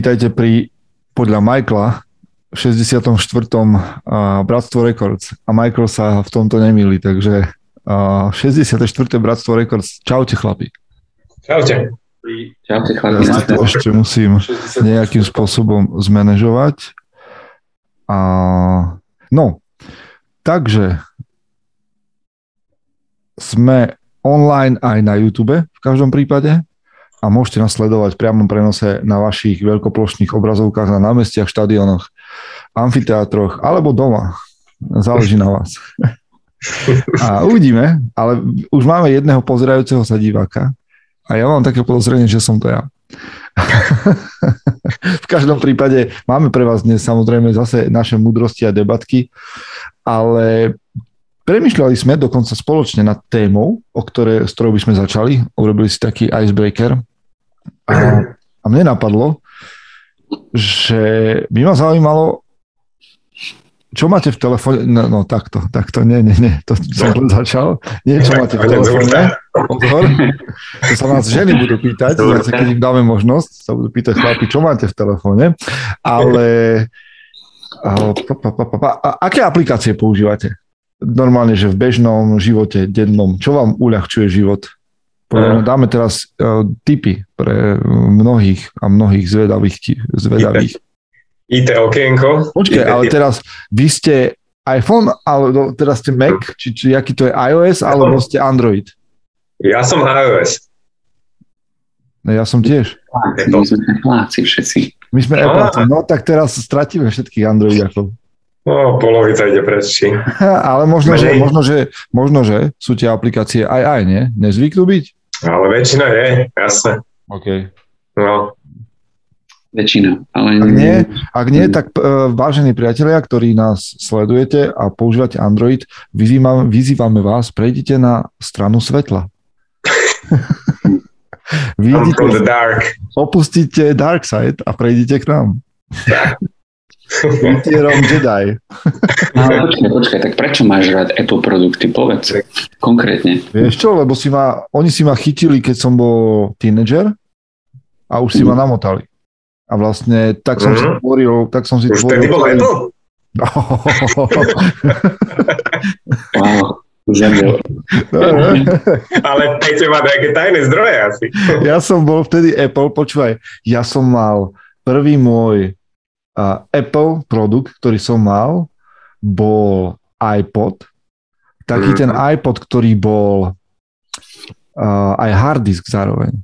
Vítajte pri, podľa Michaela, 64. Uh, Bratstvo Records. A Michael sa v tomto nemýli, takže uh, 64. Bratstvo Records. Čaute chlapi. Čaute. Čaute chlapi. Ja to ešte musím nejakým spôsobom zmanéžovať. A, no, takže sme online aj na YouTube v každom prípade a môžete nás sledovať v priamom prenose na vašich veľkoplošných obrazovkách na námestiach, štadionoch, amfiteátroch alebo doma. Záleží na vás. A uvidíme, ale už máme jedného pozerajúceho sa diváka a ja mám také podozrenie, že som to ja. v každom prípade máme pre vás dnes samozrejme zase naše múdrosti a debatky, ale Premýšľali sme dokonca spoločne nad témou, o ktoré, s ktorou by sme začali. Urobili si taký icebreaker. A, a mne napadlo, že by ma zaujímalo, čo máte v telefóne? No, no takto, takto, nie, nie, nie, to som len začal. Nie, čo máte v telefóne? Pozor, to sa nás ženy budú pýtať, zase, keď im dáme možnosť, sa budú pýtať chlapi, čo máte v telefóne, ale a, pa, pa, pa, pa, a, aké aplikácie používate? normálne, že v bežnom živote, dennom, čo vám uľahčuje život? Povedame, dáme teraz uh, tipy pre mnohých a mnohých zvedavých. zvedavých. IT okienko. Počkaj, ale teraz vy ste iPhone, alebo teraz ste Mac, či, či aký to je iOS, alebo ste Android? Ja som iOS. No, ja som tiež. My sme pláci všetci. My sme Apple, no tak teraz stratíme všetkých Androidakov. No, polovica ide preč. Ale možno, že, možno, že, možno, že sú tie aplikácie aj aj, nie? Nezvyknú byť? Ale väčšina je, jasné. OK. No. Väčšina, ale... Ak nie, ak nie tak uh, vážení priatelia, ktorí nás sledujete a používate Android, vyzývame, vyzývame vás, prejdite na stranu svetla. Vidíte, dark. opustíte dark side a prejdite k nám. Vytierom Jedi. No, počkaj, počkaj, tak prečo máš rád Apple produkty? Povedz konkrétne. Vieš čo, lebo si ma, oni si ma chytili, keď som bol tínedžer a už si mm. ma mhm. namotali. A vlastne tak som mm-hmm. si mhm. tvoril, tak som si už tvoril... Už bol Apple? wow. No, no. Ale Peťo má nejaké tajné zdroje asi. Ja som bol vtedy Apple, počúvaj, ja som mal prvý môj Apple produkt, ktorý som mal, bol iPod. Taký ten iPod, ktorý bol uh, aj hard disk zároveň.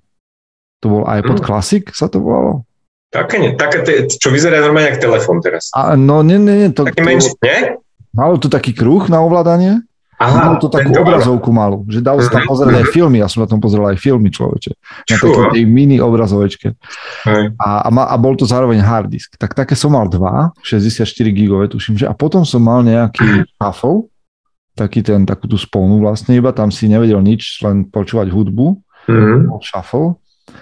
To bol iPod mm. Classic, sa to volalo? Také nie, také, čo vyzerá normálne ako telefón teraz. A, no nie, nie, nie. To, Taký menší, nie? Malo to taký kruh na ovládanie? Aha, Mal to takú obrazovku malú, že dal sa tam mhm. pozrieť aj filmy, ja som na tom pozeral aj filmy človeče, na takej tej mini obrazovečke. A, a, ma, a bol to zároveň hard disk. Tak také som mal dva, 64 gigové tuším, že a potom som mal nejaký shuffle, taký ten, takú tú sponu vlastne, iba tam si nevedel nič, len počúvať hudbu, mm-hmm. shuffle.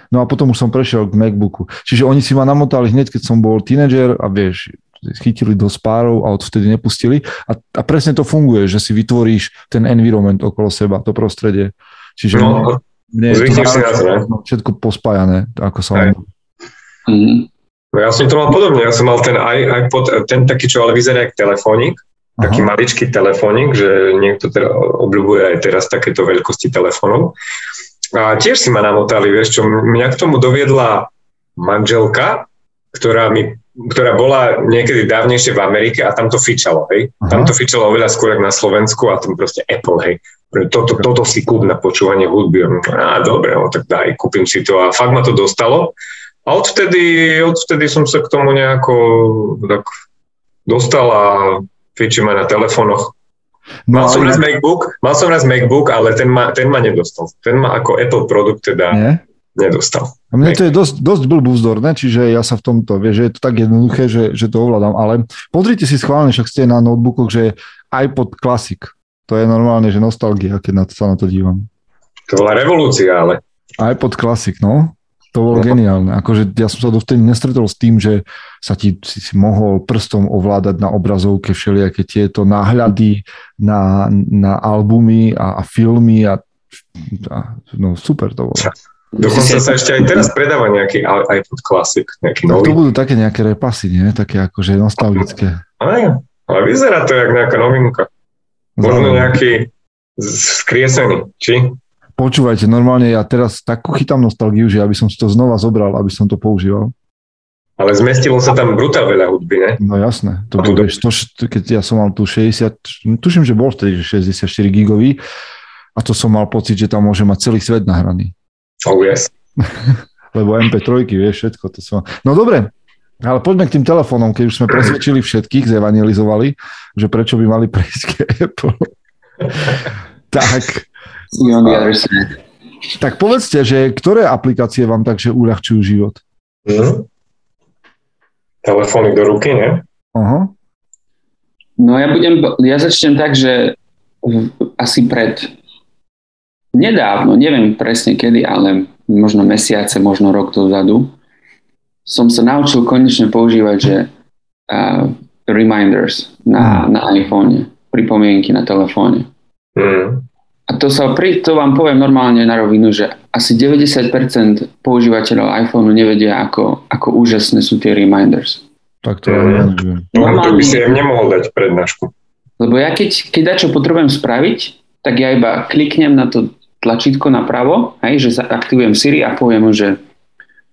No a potom už som prešiel k MacBooku. Čiže oni si ma namotali hneď, keď som bol tínedžer a vieš, chytili do spárov a odvtedy nepustili. A, a presne to funguje, že si vytvoríš ten environment okolo seba, to prostredie. Čiže no, mne je to všetko pospájané, ako sa mm-hmm. No ja som to mal podobne, ja som mal ten iPod, ten taký, čo ale vyzerá ako telefónik, Aha. taký maličký telefónik, že niekto teda obľúbuje aj teraz takéto veľkosti telefónov. A tiež si ma namotali, vieš čo, mňa k tomu doviedla manželka, ktorá mi ktorá bola niekedy dávnejšie v Amerike a tam to fičalo, hej. Uh-huh. Tam to fičalo oveľa skôr na Slovensku a tam proste Apple, hej. Toto, toto si kúp na počúvanie hudby. A dobre, no tak daj, kúpim si to. A fakt ma to dostalo. A odvtedy, odvtedy som sa k tomu nejako tak dostal a fičím aj na telefónoch. No, mal som raz MacBook, mal som raz MacBook, ale ten ma, ten ma nedostal. Ten ma ako Apple produkt teda... Nie? Nedostal. A mne to je dosť, dosť blbúzdorné, čiže ja sa v tomto, vieš, že je to tak jednoduché, že, že to ovládam, ale pozrite si schválne, však ste na notebookoch, že iPod Classic, to je normálne, že nostalgia, keď na to, sa na to dívam. To bola revolúcia, ale. iPod Classic, no. To bolo no. geniálne. Akože ja som sa dovtedy nestretol s tým, že sa ti si, si mohol prstom ovládať na obrazovke všelijaké tieto náhľady na, na albumy a, a filmy a, a no super to bolo. Dokonca sa ešte aj teraz predáva nejaký iPod Classic, nejaký nový. to budú také nejaké repasy, nie? Také akože nostalgické. Aj, ale vyzerá to jak nejaká novinka. Možno nejaký skriesený, či? Počúvajte, normálne ja teraz takú chytám nostalgiu, že aby som si to znova zobral, aby som to používal. Ale zmestilo sa tam brutál veľa hudby, ne? No jasné, to bude 100, keď ja som mal tu 60, no tuším, že bol vtedy že 64 gigový a to som mal pocit, že tam môže mať celý svet nahraný. Oh yes. Lebo MP3, vieš, všetko to som... No dobre, ale poďme k tým telefónom, keď už sme presvedčili všetkých, zevangelizovali, že prečo by mali prejsť k Apple. tak, tak povedzte, že ktoré aplikácie vám takže uľahčujú život? Mhm. Telefónik do ruky, ne? Aha. No ja budem, ja začnem tak, že v- asi pred nedávno, neviem presne kedy, ale možno mesiace, možno rok dozadu, som sa naučil konečne používať, že uh, reminders na, na iPhone, pripomienky na telefóne. Mhm. A to sa pri, to vám poviem normálne na rovinu, že asi 90% používateľov iPhoneu nevedia, ako, ako úžasné sú tie reminders. Tak to ja neviem. No, to by Normálne- si im nemohol dať prednášku. Lebo ja keď, keď dačo potrebujem spraviť, tak ja iba kliknem na to tlačítko napravo, hej, že aktivujem Siri a poviem mu, že,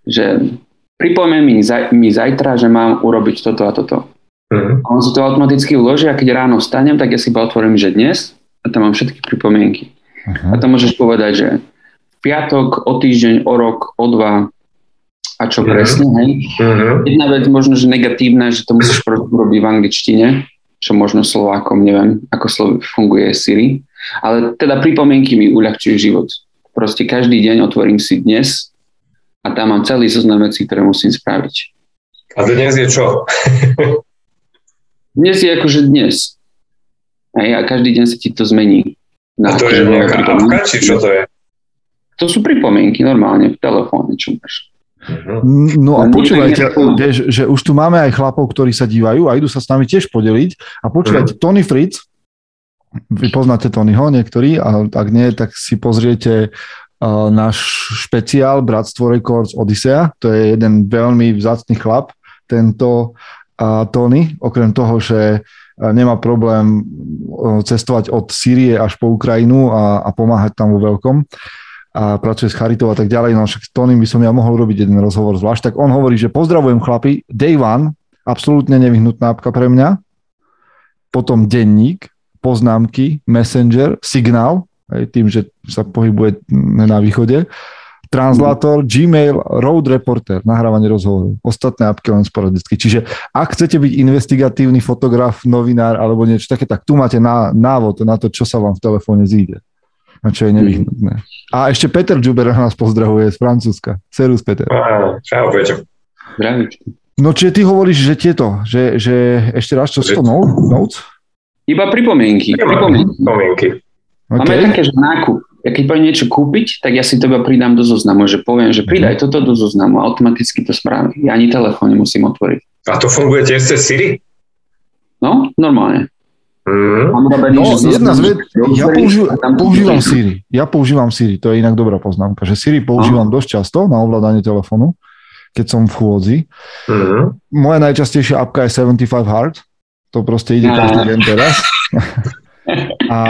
že pripomne mi, zaj, mi zajtra, že mám urobiť toto a toto. Mhm. A on si to automaticky uloží a keď ráno vstanem, tak ja si iba otvorím, že dnes a tam mám všetky pripomienky. A Aha. tam môžeš povedať, že v piatok, o týždeň, o rok, o dva a čo Mhm. presne, hej. Mhm. Jedna vec možno, že negatívna, že to musíš urobiť v angličtine, čo možno Slovákom, neviem, ako funguje Siri. Ale teda pripomienky mi uľahčujú život. Proste každý deň otvorím si dnes a tam mám celý zoznam vecí, ktoré musím spraviť. A dnes je čo? Dnes je akože dnes. A každý deň sa ti to zmení. A to je nejaká apka, či čo to je? To sú pripomienky normálne v telefóne, čo máš. Mhm. No a počúvajte, vieš, že už tu máme aj chlapov, ktorí sa dívajú a idú sa s nami tiež podeliť. A počúvajte, Tony Fritz, vy poznáte Tonyho niektorí, a ak nie, tak si pozriete náš špeciál Bratstvo Records Odyssea. To je jeden veľmi vzácný chlap, tento Tony, okrem toho, že nemá problém cestovať od Sýrie až po Ukrajinu a, a pomáhať tam vo veľkom a pracuje s Charitou a tak ďalej, no však s Tonym by som ja mohol robiť jeden rozhovor zvlášť, tak on hovorí, že pozdravujem chlapi, day one, absolútne nevyhnutná apka pre mňa, potom denník, poznámky, messenger, signál, aj tým, že sa pohybuje na východe, translátor, Gmail, Road Reporter, nahrávanie rozhovorov. Ostatné apky len sporadicky. Čiže ak chcete byť investigatívny fotograf, novinár alebo niečo také, tak tu máte ná, návod na to, čo sa vám v telefóne zíde. A čo je nevyhnutné. A ešte Peter Džuber nás pozdravuje z Francúzska. Serus, Peter. Čau, Peťo. No čiže ty hovoríš, že tieto, že, že ešte raz, čo sú to no- notes? Iba pripomienky. pripomienky. Pripomienky. Máme OK. také, že nákup. Ja keď poviem niečo kúpiť, tak ja si to iba pridám do zoznamu, že poviem, že pridaj toto do zoznamu a automaticky to spraví. Ja ani telefón nemusím otvoriť. A to funguje tiež cez Siri? No, normálne. Mhm. Mám urobený, No, jedna z ved... Ja použív... používam. Siri. Ja používam Siri, to je inak dobrá poznámka, že Siri používam dosť často na ovládanie telefónu, keď som v chôdzi. Mhm. Moja najčastejšia apka je 75 Hard, to proste ide každý deň teraz. A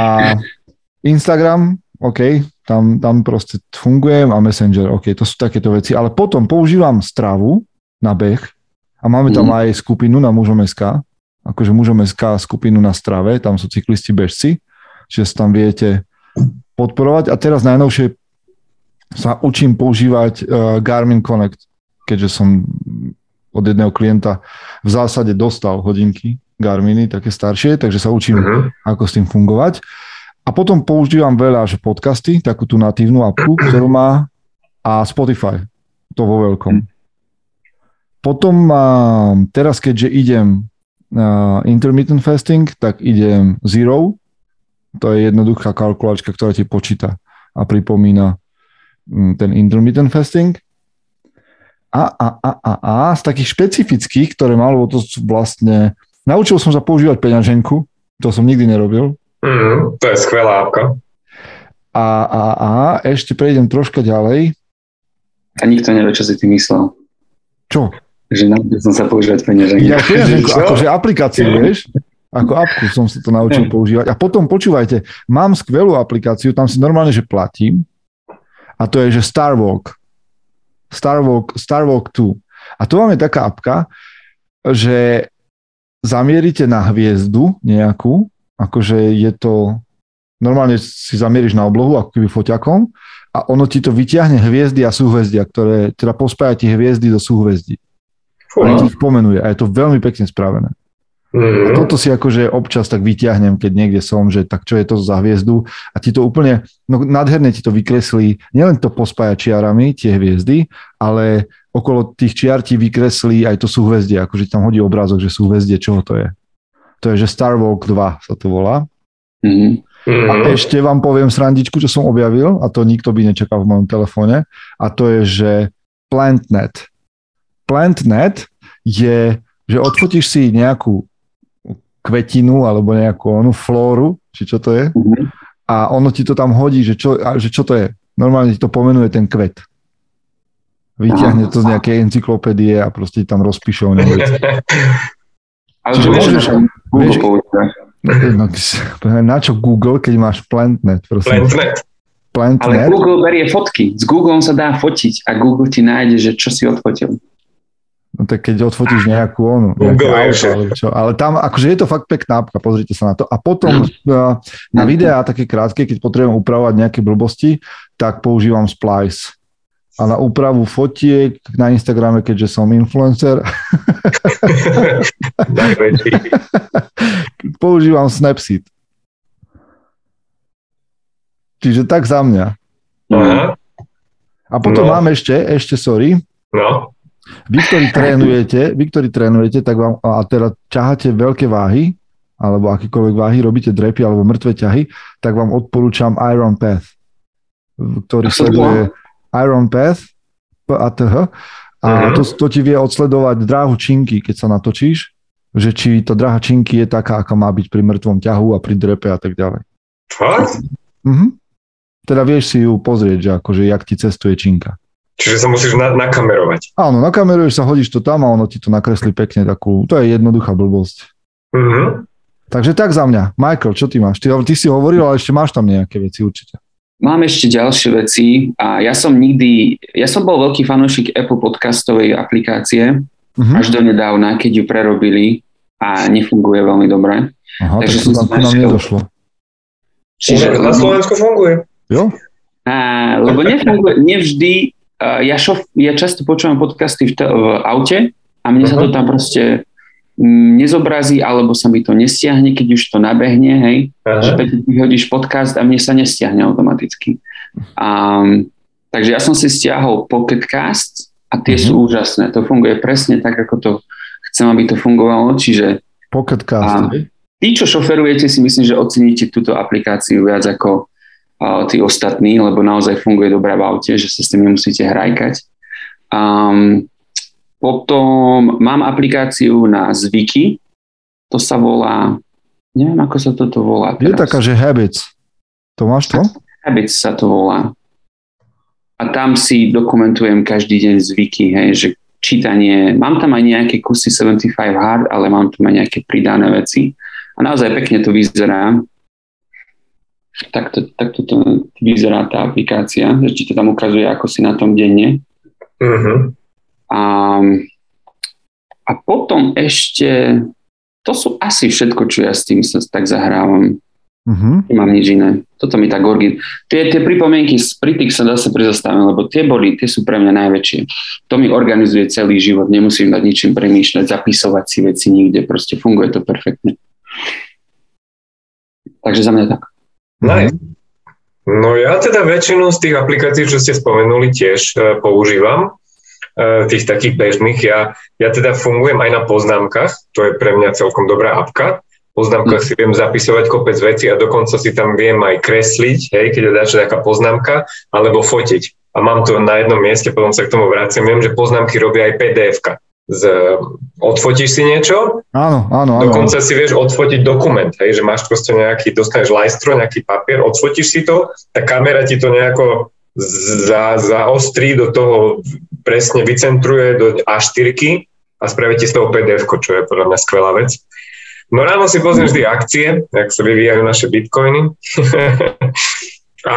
Instagram, OK, tam, tam proste fungujem a Messenger, OK, to sú takéto veci, ale potom používam stravu na beh a máme tam Mhm. aj skupinu na mužom SK, akože mužom SK skupinu na strave, tam sú cyklisti bežci, čiže tam viete podporovať. A teraz najnovšie sa učím používať uh, Garmin Connect, keďže som od jedného klienta v zásade dostal hodinky Garminy, také staršie, takže sa učím Mhm. ako s tým fungovať. A potom používam veľa, že podcasty, takú tú natívnu apku, ktorú má a Spotify, to vo veľkom. Potom mám, teraz keďže idem na intermittent fasting, tak idem Zero, to je jednoduchá kalkulačka, ktorá ti počíta a pripomína mm, ten intermittent fasting. A, a, a, a, a z takých špecifických, ktoré malo, to sú vlastne, naučil som sa používať peňaženku, to som nikdy nerobil, Mhm. To je skvelá apka. A, a, a ešte prejdem troška ďalej. A nikto nevie, čo si ty myslel. Čo? Že naučil som sa používať peňaženku. Ja peňaženku, akože aplikáciu, vieš? Ako apku som sa to naučil používať. A potom počúvajte, mám skvelú aplikáciu, tam si normálne, že platím a to je, že Starwalk. Starwalk, Starwalk 2. A to vám je taká apka, že zamierite na hviezdu nejakú, akože je to, normálne si zamieríš na oblohu, ako keby foťakom, a ono ti to vyťahne hviezdy a súhvezdia, ktoré teda pospája ti hviezdy do súhvezdí. A ti ich pomenuje a je to veľmi pekne spravené. Mm-hmm. A mhm. toto si akože občas tak vyťahnem, keď niekde som, že tak čo je to za hviezdu a ti to úplne, no nádherne ti to vykreslí, nielen to pospája čiarami, tie hviezdy, ale okolo tých čiar ti vykreslí aj to súhvezdie, akože tam hodí obrázok, že súhvezdie, čoho to je. To je, že Star Walk 2 sa to volá. Mm-hmm. A ešte vám poviem srandičku, čo som objavil, a to nikto by nečakal v mojom telefóne, a to je, že PlantNet. PlantNet je, že odfotíš si nejakú kvetinu alebo nejakú onú flóru, či čo to je. Mm-hmm. A ono ti to tam hodí, že čo, že čo to je. Normálne ti to pomenuje ten kvet. Vyťahne to z nejakej encyklopédie a proste tam rozpíše o nej Ale Čiže môžeš, vieš, no, na čo Google, keď máš PlantNet? Prosím. PlantNet. PlantNet. Ale Google berie fotky. S Google sa dá fotiť a Google ti nájde, že čo si odfotil. No tak keď odfotíš nejakú onu, nejaké auto, alebo čo. Ale tam, akože je to fakt pekná apka, pozrite sa na to. A potom mm. na videá také krátke, keď potrebujem upravovať nejaké blbosti, tak používam Splice. A na úpravu fotiek na Instagrame, keďže som influencer, používam Snapseed. Čiže tak za mňa. Aha. A potom no. mám ešte, ešte sorry, no. Vy, ktorí trénujete, vy, ktorí trénujete, tak vám, a teda ťaháte veľké váhy, alebo akýkoľvek váhy, robíte drepy alebo mŕtve ťahy, tak vám odporúčam Iron Path, ktorý sleduje Iron Path, PATH, a uh-huh. to, to ti vie odsledovať dráhu činky, keď sa natočíš, že či to dráha činky je taká, aká má byť pri mŕtvom ťahu a pri drepe a tak ďalej. Fakt? Mhm. Teda vieš si ju pozrieť, že akože jak ti cestuje činka. Čiže sa musíš na, nakamerovať. Áno, nakameruješ sa, hodíš to tam a ono ti to nakreslí pekne takú, to je jednoduchá blbosť. Mm-hmm. Takže tak za mňa. Michael, čo ty máš? Ty, ty si hovoril, ale ešte máš tam nejaké veci určite. Mám ešte ďalšie veci a ja som nikdy, ja som bol veľký fanúšik Apple podcastovej aplikácie mm-hmm. až do nedávna, keď ju prerobili a nefunguje veľmi dobre. Aha, Takže tak som to nám nedošlo. Čiže, na Slovensku funguje. Jo? A, lebo nefunguje, nevždy ja, šof, ja často počúvam podcasty v, te, v aute a mne uh-huh. sa to tam proste nezobrazí, alebo sa mi to nestiahne, keď už to nabehne, hej, uh-huh. že vyhodíš podcast a mne sa nestiahne automaticky. A, takže ja som si stiahol Pocketcast a tie uh-huh. sú úžasné. To funguje presne tak, ako to chcem, aby to fungovalo, čiže Pocketcast, a, Tí, čo šoferujete, si myslím, že oceníte túto aplikáciu viac ako tí ostatní, lebo naozaj funguje dobre v aute, že sa s tým nemusíte hrajkať. Um, potom mám aplikáciu na zvyky, to sa volá, neviem ako sa toto volá teraz. Je taká, že Habits. To máš to? Habits sa to volá. A tam si dokumentujem každý deň zvyky, hej, že čítanie, mám tam aj nejaké kusy 75 hard, ale mám tam aj nejaké pridané veci. A naozaj pekne to vyzerá takto, takto to vyzerá tá aplikácia, že ti to tam ukazuje, ako si na tom denne. Uh-huh. A, a potom ešte, to sú asi všetko, čo ja s tým sa tak zahrávam. Uh-huh. Nemám nič iné. Toto mi tak orgin. Tie, tie pripomienky pri tých sa zase prizastavím, lebo tie body, tie sú pre mňa najväčšie. To mi organizuje celý život, nemusím nad ničím premýšľať, zapisovať si veci nikde, proste funguje to perfektne. Takže za mňa tak. Nice. No ja teda väčšinu z tých aplikácií, čo ste spomenuli, tiež e, používam, tých takých bežných. Ja, ja teda fungujem aj na poznámkach, to je pre mňa celkom dobrá apka. V poznámkach si viem zapisovať kopec veci a dokonca si tam viem aj kresliť, hej, keď je dačo nejaká poznámka, alebo fotiť. A mám to na jednom mieste, potom sa k tomu vraciam. Viem, že poznámky robia aj pdf z, odfotíš si niečo, áno, áno, áno. dokonca si vieš odfotiť dokument, hej, že máš proste nejaký, dostaneš lajstro, nejaký papier, odfotíš si to, tá kamera ti to nejako za, zaostrí do toho, presne vycentruje do A4 a spraví ti z toho pdf čo je podľa mňa skvelá vec. No ráno si pozriem vždy akcie, jak sa vyvíjajú naše bitcoiny. a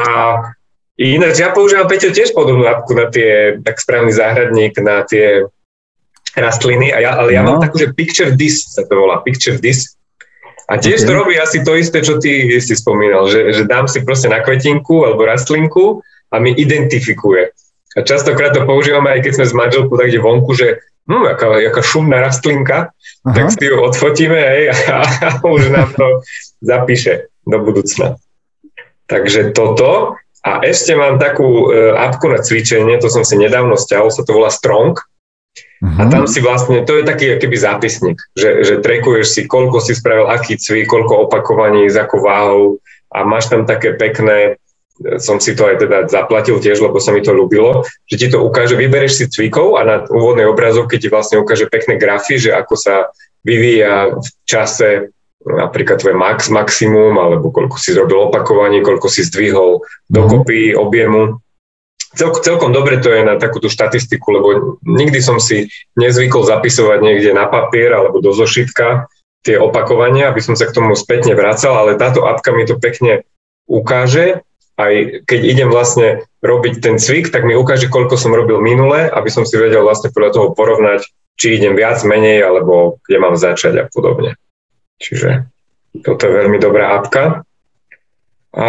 ináč ja používam Peťo tiež podobnú apku na tie, tak správny záhradník, na tie rastliny, a ja, ale ja no. mám takú, že Picture This sa to volá, Picture This. A tiež okay. to robí asi to isté, čo ty si spomínal, že, že dám si proste na kvetinku alebo rastlinku a mi identifikuje. A častokrát to používame aj keď sme s manželkou tak vonku, že hm, jaká, jaká šumná rastlinka, Aha. tak si ju odfotíme hej, a, a už nám to zapíše do budúcna. Takže toto. A ešte mám takú e, apku na cvičenie, to som si nedávno stiahol, sa to volá Strong. Uh-huh. A mhm. tam si vlastne, to je taký keby zápisník, že, že trekuješ si, koľko si spravil, aký cvik, koľko opakovaní, s akou váhou a máš tam také pekné som si to aj teda zaplatil tiež, lebo sa mi to ľúbilo, že ti to ukáže, vybereš si cvikov a na úvodnej obrazovke ti vlastne ukáže pekné grafy, že ako sa vyvíja v čase napríklad tvoje max, maximum, alebo koľko si zrobil opakovaní, koľko si zdvihol dokopy objemu. Cel, celkom dobre to je na takúto štatistiku, lebo nikdy som si nezvykol zapisovať niekde na papier alebo do zošitka tie opakovania, aby som sa k tomu spätne vracal, ale táto apka mi to pekne ukáže aj keď idem vlastne robiť ten cvik, tak mi ukáže, koľko som robil minule, aby som si vedel vlastne podľa toho porovnať, či idem viac, menej, alebo kde mám začať a podobne. Čiže toto je veľmi dobrá apka. A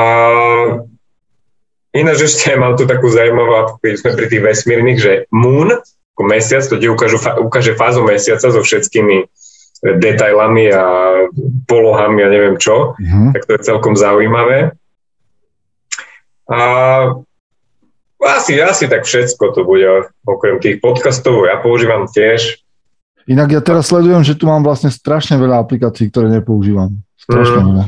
ináč ešte mám tu takú zaujímavú apku, keď sme pri tých vesmírnych, že Moon, ako mesiac, to ti ukážu, ukáže fázu mesiaca so všetkými detailami a polohami a neviem čo, mm-hmm. tak to je celkom zaujímavé. A asi, asi tak všetko to bude, okrem tých podcastov, ja používam tiež. Inak ja teraz sledujem, že tu mám vlastne strašne veľa aplikácií, ktoré nepoužívam. Strašne mm. veľa.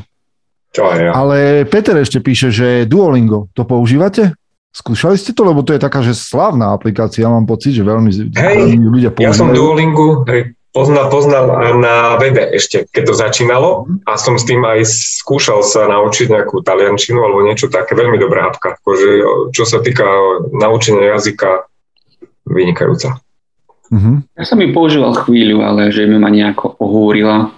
Čo ja. Ale Peter ešte píše, že Duolingo, to používate? Skúšali ste to, lebo to je taká, že slávna aplikácia, ja mám pocit, že veľmi, hej, veľmi ľudia používajú. Ja som Duolingu, hej, poznal, poznal na webe ešte, keď to začínalo a som s tým aj skúšal sa naučiť nejakú taliančinu alebo niečo také, veľmi dobrá apka. Akože, čo sa týka naučenia jazyka, vynikajúca. Mm-hmm. Ja som ju používal chvíľu, ale že mi ma nejako ohúrila,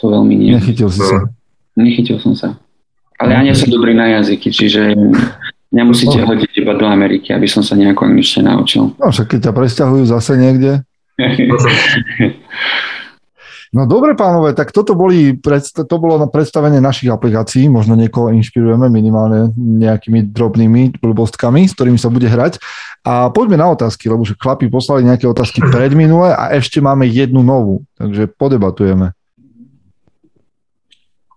to veľmi nie. Nechytil si sa. Nechytil som sa. Ale ja nie som dobrý na jazyky, čiže nemusíte hodiť iba do Ameriky, aby som sa nejako angličtine naučil. No však keď ťa presťahujú zase niekde, No dobre pánové, tak toto boli, to bolo na predstavenie našich aplikácií, možno niekoho inšpirujeme minimálne nejakými drobnými blbostkami, s ktorými sa bude hrať. A poďme na otázky, lebo že chlapi poslali nejaké otázky pred minule a ešte máme jednu novú, takže podebatujeme.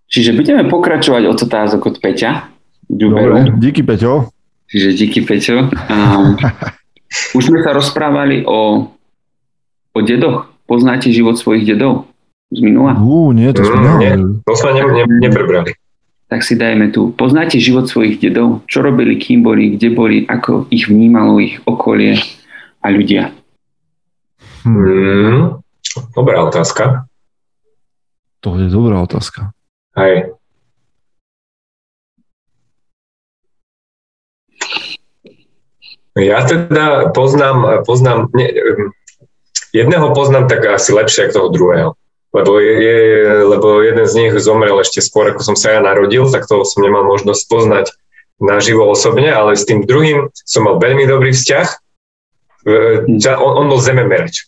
Čiže budeme pokračovať od otázok od Peťa. Dobre, díky Peťo. Čiže díky Peťo. Um, už sme sa rozprávali o o dedoch? Poznáte život svojich dedov z minula? Ú, nie, to sme mm, nie, to sme ne, ne, neprebrali. Tak si dajme tu. Poznáte život svojich dedov? Čo robili, kým boli, kde boli, ako ich vnímalo ich okolie a ľudia? Hmm, dobrá otázka. To je dobrá otázka. Hej. Ja teda poznám, poznám ne, jedného poznám tak asi lepšie ako toho druhého. Lebo, je, lebo jeden z nich zomrel ešte skôr, ako som sa ja narodil, tak toho som nemal možnosť poznať naživo osobne, ale s tým druhým som mal veľmi dobrý vzťah. On, on bol zememerač.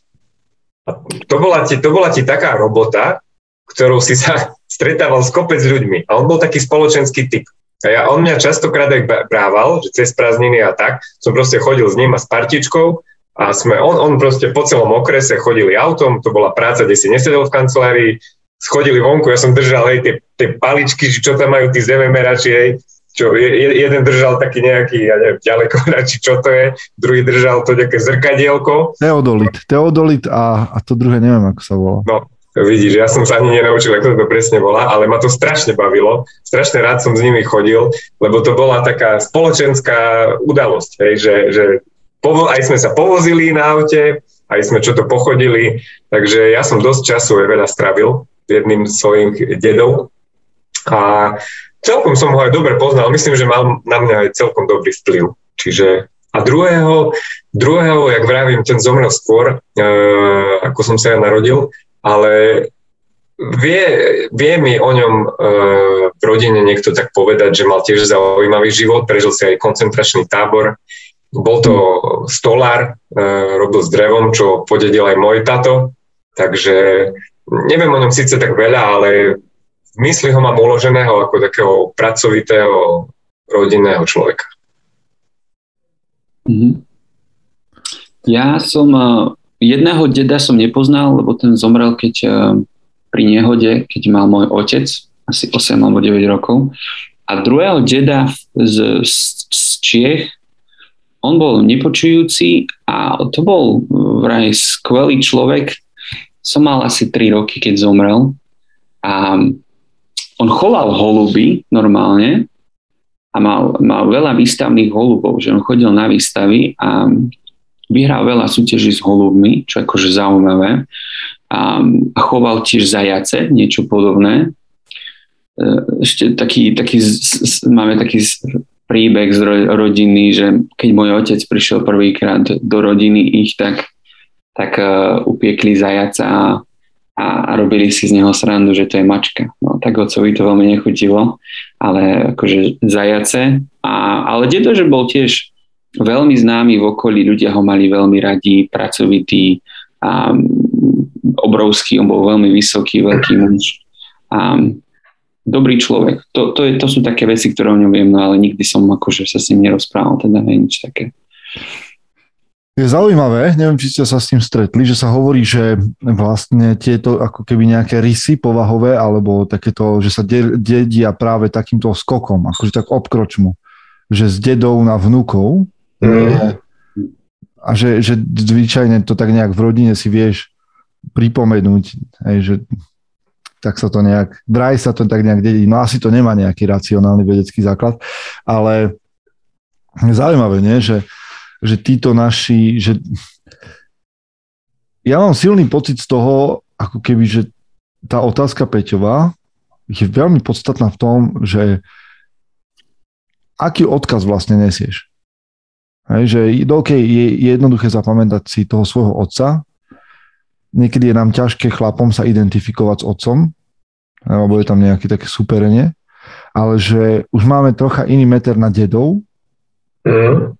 A to bola, ti, to bola ti taká robota, ktorou si sa stretával s kopec ľuďmi. A on bol taký spoločenský typ. A ja, on mňa častokrát aj brával, že cez prázdniny a tak, som proste chodil s ním a s partičkou a sme, on, on proste po celom okrese chodili autom, to bola práca, kde si nesedel v kancelárii, schodili vonku, ja som držal hej, tie, tie paličky, čo tam majú tí zememerači, hej, čo je, jeden držal taký nejaký, ja neviem, ďaleko, či čo to je, druhý držal to nejaké zrkadielko. Teodolit, Teodolit a, a to druhé neviem, ako sa volá. No, vidíš, ja som sa ani nenaučil, ako to presne volá, ale ma to strašne bavilo, strašne rád som s nimi chodil, lebo to bola taká spoločenská udalosť, hej, že, že povo- aj sme sa povozili na aute, aj sme čo to pochodili, takže ja som dosť času aj veľa stravil jedným svojim dedov a celkom som ho aj dobre poznal, myslím, že mal na mňa aj celkom dobrý vplyv. Čiže a druhého, druhého, jak vravím, ten zomrel skôr, uh, ako som sa ja narodil, ale vie, vie mi o ňom uh, v rodine niekto tak povedať, že mal tiež zaujímavý život, prežil si aj koncentračný tábor, bol to stolár, uh, robil s drevom, čo podedil aj môj tato, takže neviem o ňom síce tak veľa, ale v mysli ho mám uloženého ako takého pracovitého rodinného človeka. Mm-hmm. Ja som jedného deda som nepoznal, lebo ten zomrel, keď pri nehode, keď mal môj otec, asi 8 alebo 9 rokov. A druhého deda z, z, z Čiech, on bol nepočujúci a to bol vraj skvelý človek. Som mal asi 3 roky, keď zomrel. A on choval holuby normálne a mal, mal veľa výstavných holubov, že on chodil na výstavy a vyhral veľa súťaží s holubmi, čo akože zaujímavé. A, choval tiež zajace, niečo podobné. E, ešte taký, taký máme taký príbeh z rodiny, že keď môj otec prišiel prvýkrát do rodiny ich, tak, tak uh, upiekli zajaca a, a robili si z neho srandu, že to je mačka. No tak ocovi to veľmi nechutilo, ale akože zajace. A, ale dedo, že bol tiež veľmi známy v okolí, ľudia ho mali veľmi radi, pracovitý, a, obrovský, on bol veľmi vysoký, veľký muž. A, dobrý človek. To, to, je, to sú také veci, ktoré o ňom viem, no ale nikdy som akože sa s ním nerozprával, teda nie nič také. Je zaujímavé, neviem, či ste sa s tým stretli, že sa hovorí, že vlastne tieto ako keby nejaké rysy povahové, alebo takéto, že sa dedia práve takýmto skokom, akože tak obkročmu, že z dedov na vnúkov mm. a že, že zvyčajne to tak nejak v rodine si vieš pripomenúť, hej, že tak sa to nejak, vraj sa to tak nejak dedí. No asi to nemá nejaký racionálny vedecký základ, ale zaujímavé, nie? že že títo naši, že ja mám silný pocit z toho, ako keby, že tá otázka Peťová je veľmi podstatná v tom, že aký odkaz vlastne nesieš. Hej, že OK, je jednoduché zapamätať si toho svojho otca, niekedy je nám ťažké chlapom sa identifikovať s otcom, alebo je tam nejaké také superenie, ale že už máme trocha iný meter na dedov, mm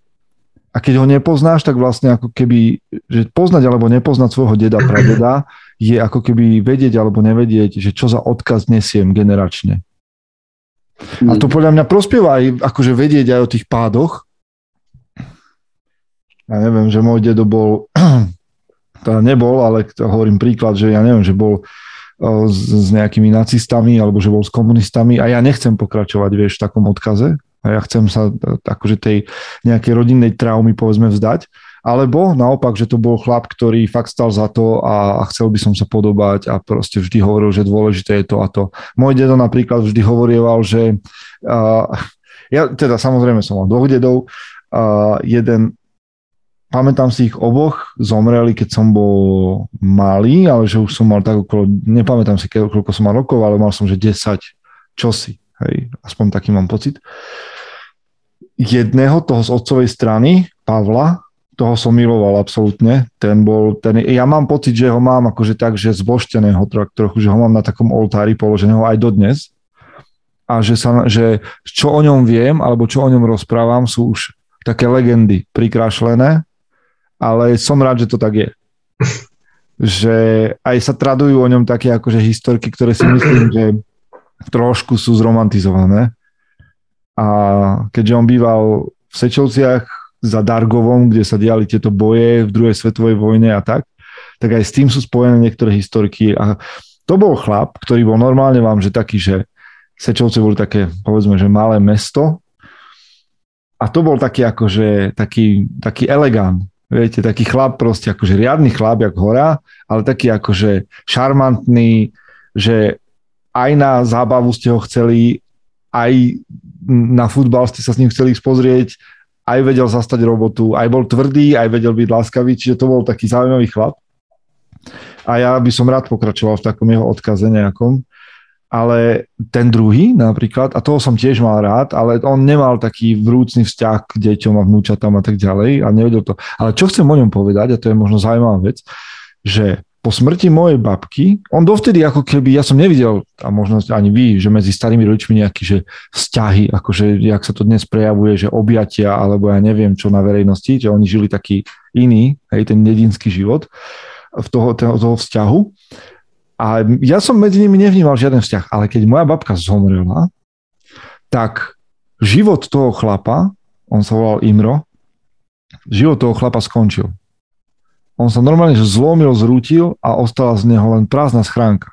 a keď ho nepoznáš, tak vlastne ako keby, že poznať alebo nepoznať svojho deda, pradeda, je ako keby vedieť alebo nevedieť, že čo za odkaz nesiem generačne. A to podľa mňa prospieva aj akože vedieť aj o tých pádoch. Ja neviem, že môj dedo bol, teda nebol, ale hovorím príklad, že ja neviem, že bol s, s nejakými nacistami alebo že bol s komunistami a ja nechcem pokračovať, vieš, v takom odkaze, a ja chcem sa akože tej nejakej rodinnej traumy povedzme vzdať, alebo naopak, že to bol chlap, ktorý fakt stal za to a, a chcel by som sa podobať a proste vždy hovoril, že dôležité je to a to. Môj dedo napríklad vždy hovorieval, že uh, ja teda samozrejme som mal dvoch dedov, uh, jeden pamätám si ich oboch, zomreli, keď som bol malý, ale že už som mal tak okolo, nepamätám si, koľko som mal rokov, ale mal som, že 10 čosi, hej, aspoň taký mám pocit jedného, toho z otcovej strany, Pavla, toho som miloval absolútne. Ten bol, ten, ja mám pocit, že ho mám akože tak, že zbošteného trochu, že ho mám na takom oltári položeného aj dodnes. A že, sa, že čo o ňom viem, alebo čo o ňom rozprávam, sú už také legendy prikrášlené, ale som rád, že to tak je. že aj sa tradujú o ňom také akože historky, ktoré si myslím, že trošku sú zromantizované. A keďže on býval v Sečovciach za Dargovom, kde sa diali tieto boje v druhej svetovej vojne a tak, tak aj s tým sú spojené niektoré historiky a to bol chlap, ktorý bol normálne vám, že taký, že Sečovce boli také, povedzme, že malé mesto. A to bol taký akože, taký, taký elegant, viete, taký chlap proste, akože riadny chlap, jak hora, ale taký akože šarmantný, že aj na zábavu ste ho chceli, aj na futbal ste sa s ním chceli ísť pozrieť, aj vedel zastať robotu, aj bol tvrdý, aj vedel byť láskavý, čiže to bol taký zaujímavý chlap. A ja by som rád pokračoval v takom jeho odkaze nejakom. Ale ten druhý napríklad, a toho som tiež mal rád, ale on nemal taký vrúcný vzťah k deťom a vnúčatám a tak ďalej a nevedel to. Ale čo chcem o ňom povedať, a to je možno zaujímavá vec, že po smrti mojej babky, on dovtedy ako keby, ja som nevidel, a možno ani vy, že medzi starými rodičmi nejaký, že vzťahy, akože, jak sa to dnes prejavuje, že objatia, alebo ja neviem čo na verejnosti, že oni žili taký iný, hej, ten dedinský život v toho, toho, toho vzťahu. A ja som medzi nimi nevnímal žiaden vzťah, ale keď moja babka zomrela, tak život toho chlapa, on sa volal Imro, život toho chlapa skončil. On sa normálne že zlomil, zrútil a ostala z neho len prázdna schránka.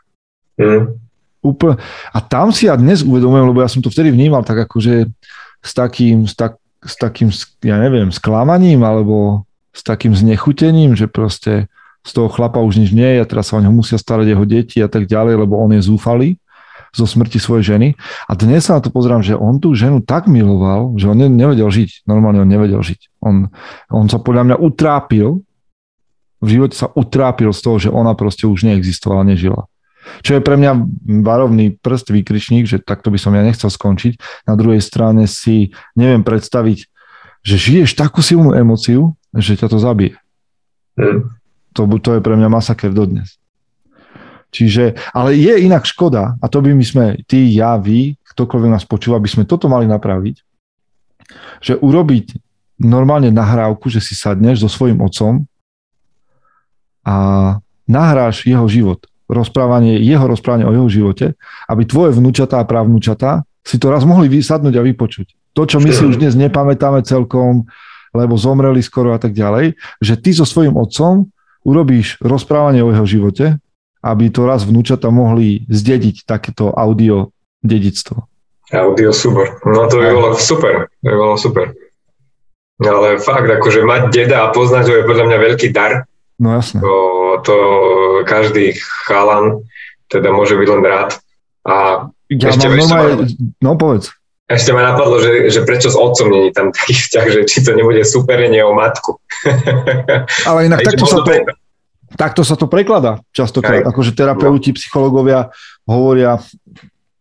Mm. Úplne. A tam si ja dnes uvedomujem, lebo ja som to vtedy vnímal tak akože s takým, s, tak, s takým, ja neviem, sklamaním alebo s takým znechutením, že proste z toho chlapa už nič nie je a teraz sa o neho musia starať jeho deti a tak ďalej, lebo on je zúfalý zo smrti svojej ženy. A dnes sa na to pozerám, že on tú ženu tak miloval, že on nevedel žiť. Normálne on nevedel žiť. On, on sa podľa mňa utrápil, v živote sa utrápil z toho, že ona proste už neexistovala, nežila. Čo je pre mňa varovný prst, výkričník, že takto by som ja nechcel skončiť. Na druhej strane si neviem predstaviť, že žiješ takú silnú emociu, že ťa to zabije. Mm. To, to je pre mňa masaker dodnes. Čiže, ale je inak škoda, a to by my sme, ty, ja, vy, ktokoľvek nás počúva, by sme toto mali napraviť, že urobiť normálne nahrávku, že si sadneš so svojím otcom a nahráš jeho život, rozprávanie, jeho rozprávanie o jeho živote, aby tvoje vnúčatá a právnúčatá si to raz mohli vysadnúť a vypočuť. To, čo my si už dnes nepamätáme celkom, lebo zomreli skoro a tak ďalej, že ty so svojím otcom urobíš rozprávanie o jeho živote, aby to raz vnúčata mohli zdediť takéto audio dedictvo. Audio super. No to by bolo super. To by bolo super. Ale fakt, akože mať deda a poznať ho je podľa mňa veľký dar. No jasne. To, to každý chalan teda môže byť len rád. A ja ešte, mám ešte no povedz. Ešte ma napadlo, že, že prečo s otcom není tam taký vzťah, že či to nebude superenie o matku. Ale inak takto sa, to, takto sa to prekladá častokrát. Aj. Akože terapeuti, psychológovia hovoria,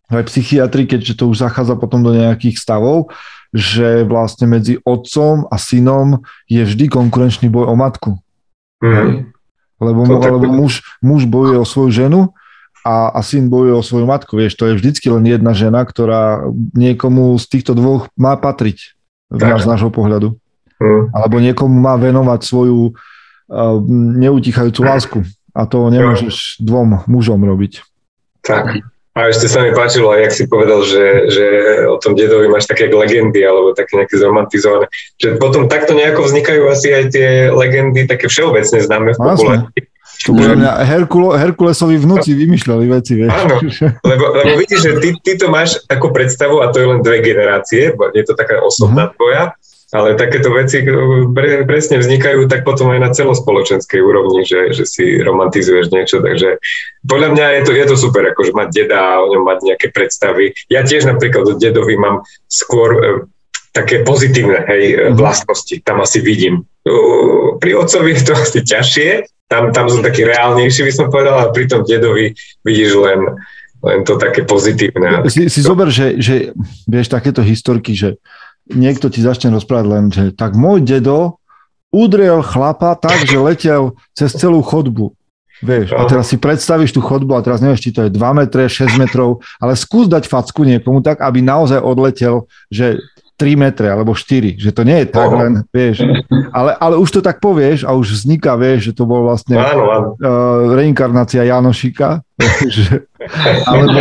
aj psychiatri, keďže to už zachádza potom do nejakých stavov, že vlastne medzi otcom a synom je vždy konkurenčný boj o matku. Mm. Lebo, lebo muž, muž bojuje o svoju ženu a, a syn bojuje o svoju matku. Vieš, to je vždycky len jedna žena, ktorá niekomu z týchto dvoch má patriť z nášho pohľadu. Mm. Alebo niekomu má venovať svoju uh, neutichajúcu lásku. A to nemôžeš dvom mužom robiť. Tak. A ešte sa mi páčilo, jak si povedal, že, že o tom dedovi máš také legendy alebo také nejaké zromantizované. Že potom takto nejako vznikajú asi aj tie legendy také všeobecne známe v populácii. To podľa mňa Herkulo, Herkulesovi vnúci vymýšľali veci, vieš. Áno, lebo, lebo vidíš, že ty, ty to máš ako predstavu a to je len dve generácie, je to taká osobná uh-huh. tvoja, ale takéto veci pre, presne vznikajú tak potom aj na celospoločenskej úrovni, že, že si romantizuješ niečo, takže podľa mňa je to, je to super, akože mať deda a o ňom mať nejaké predstavy. Ja tiež napríklad od dedovi mám skôr e, také pozitívne hej, uh-huh. vlastnosti, tam asi vidím. Pri otcovi je to asi ťažšie, tam, tam som taký reálnejší, by som povedal, ale pri tom dedovi vidíš len, len to také pozitívne. Si, si zober, že, že vieš takéto historky, že niekto ti začne rozprávať len, že tak môj dedo udrel chlapa tak, že letel cez celú chodbu. Vieš, a teraz si predstavíš tú chodbu a teraz nevieš, či to je 2 metre, 6 metrov, ale skús dať facku niekomu tak, aby naozaj odletel, že 3 metre alebo 4, že to nie je tak len, vieš, ale, ale už to tak povieš a už vzniká, vieš, že to bol vlastne áno, áno. Uh, reinkarnácia Janošika, že, alebo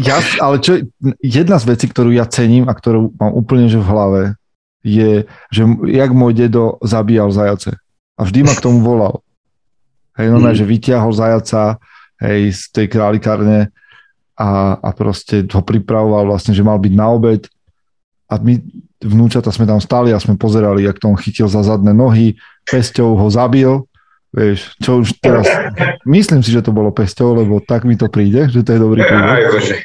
ja, ale čo, jedna z vecí, ktorú ja cením a ktorú mám úplne že v hlave, je, že jak môj dedo zabíjal zajace. A vždy ma k tomu volal. Hej, no mm. že vyťahol zajaca hej, z tej králikárne a, a proste ho pripravoval vlastne, že mal byť na obed a my vnúčata sme tam stali a sme pozerali, jak to on chytil za zadné nohy, pesťou ho zabil, vieš, čo už teraz, myslím si, že to bolo pesťou, lebo tak mi to príde, že to je dobrý príbeh.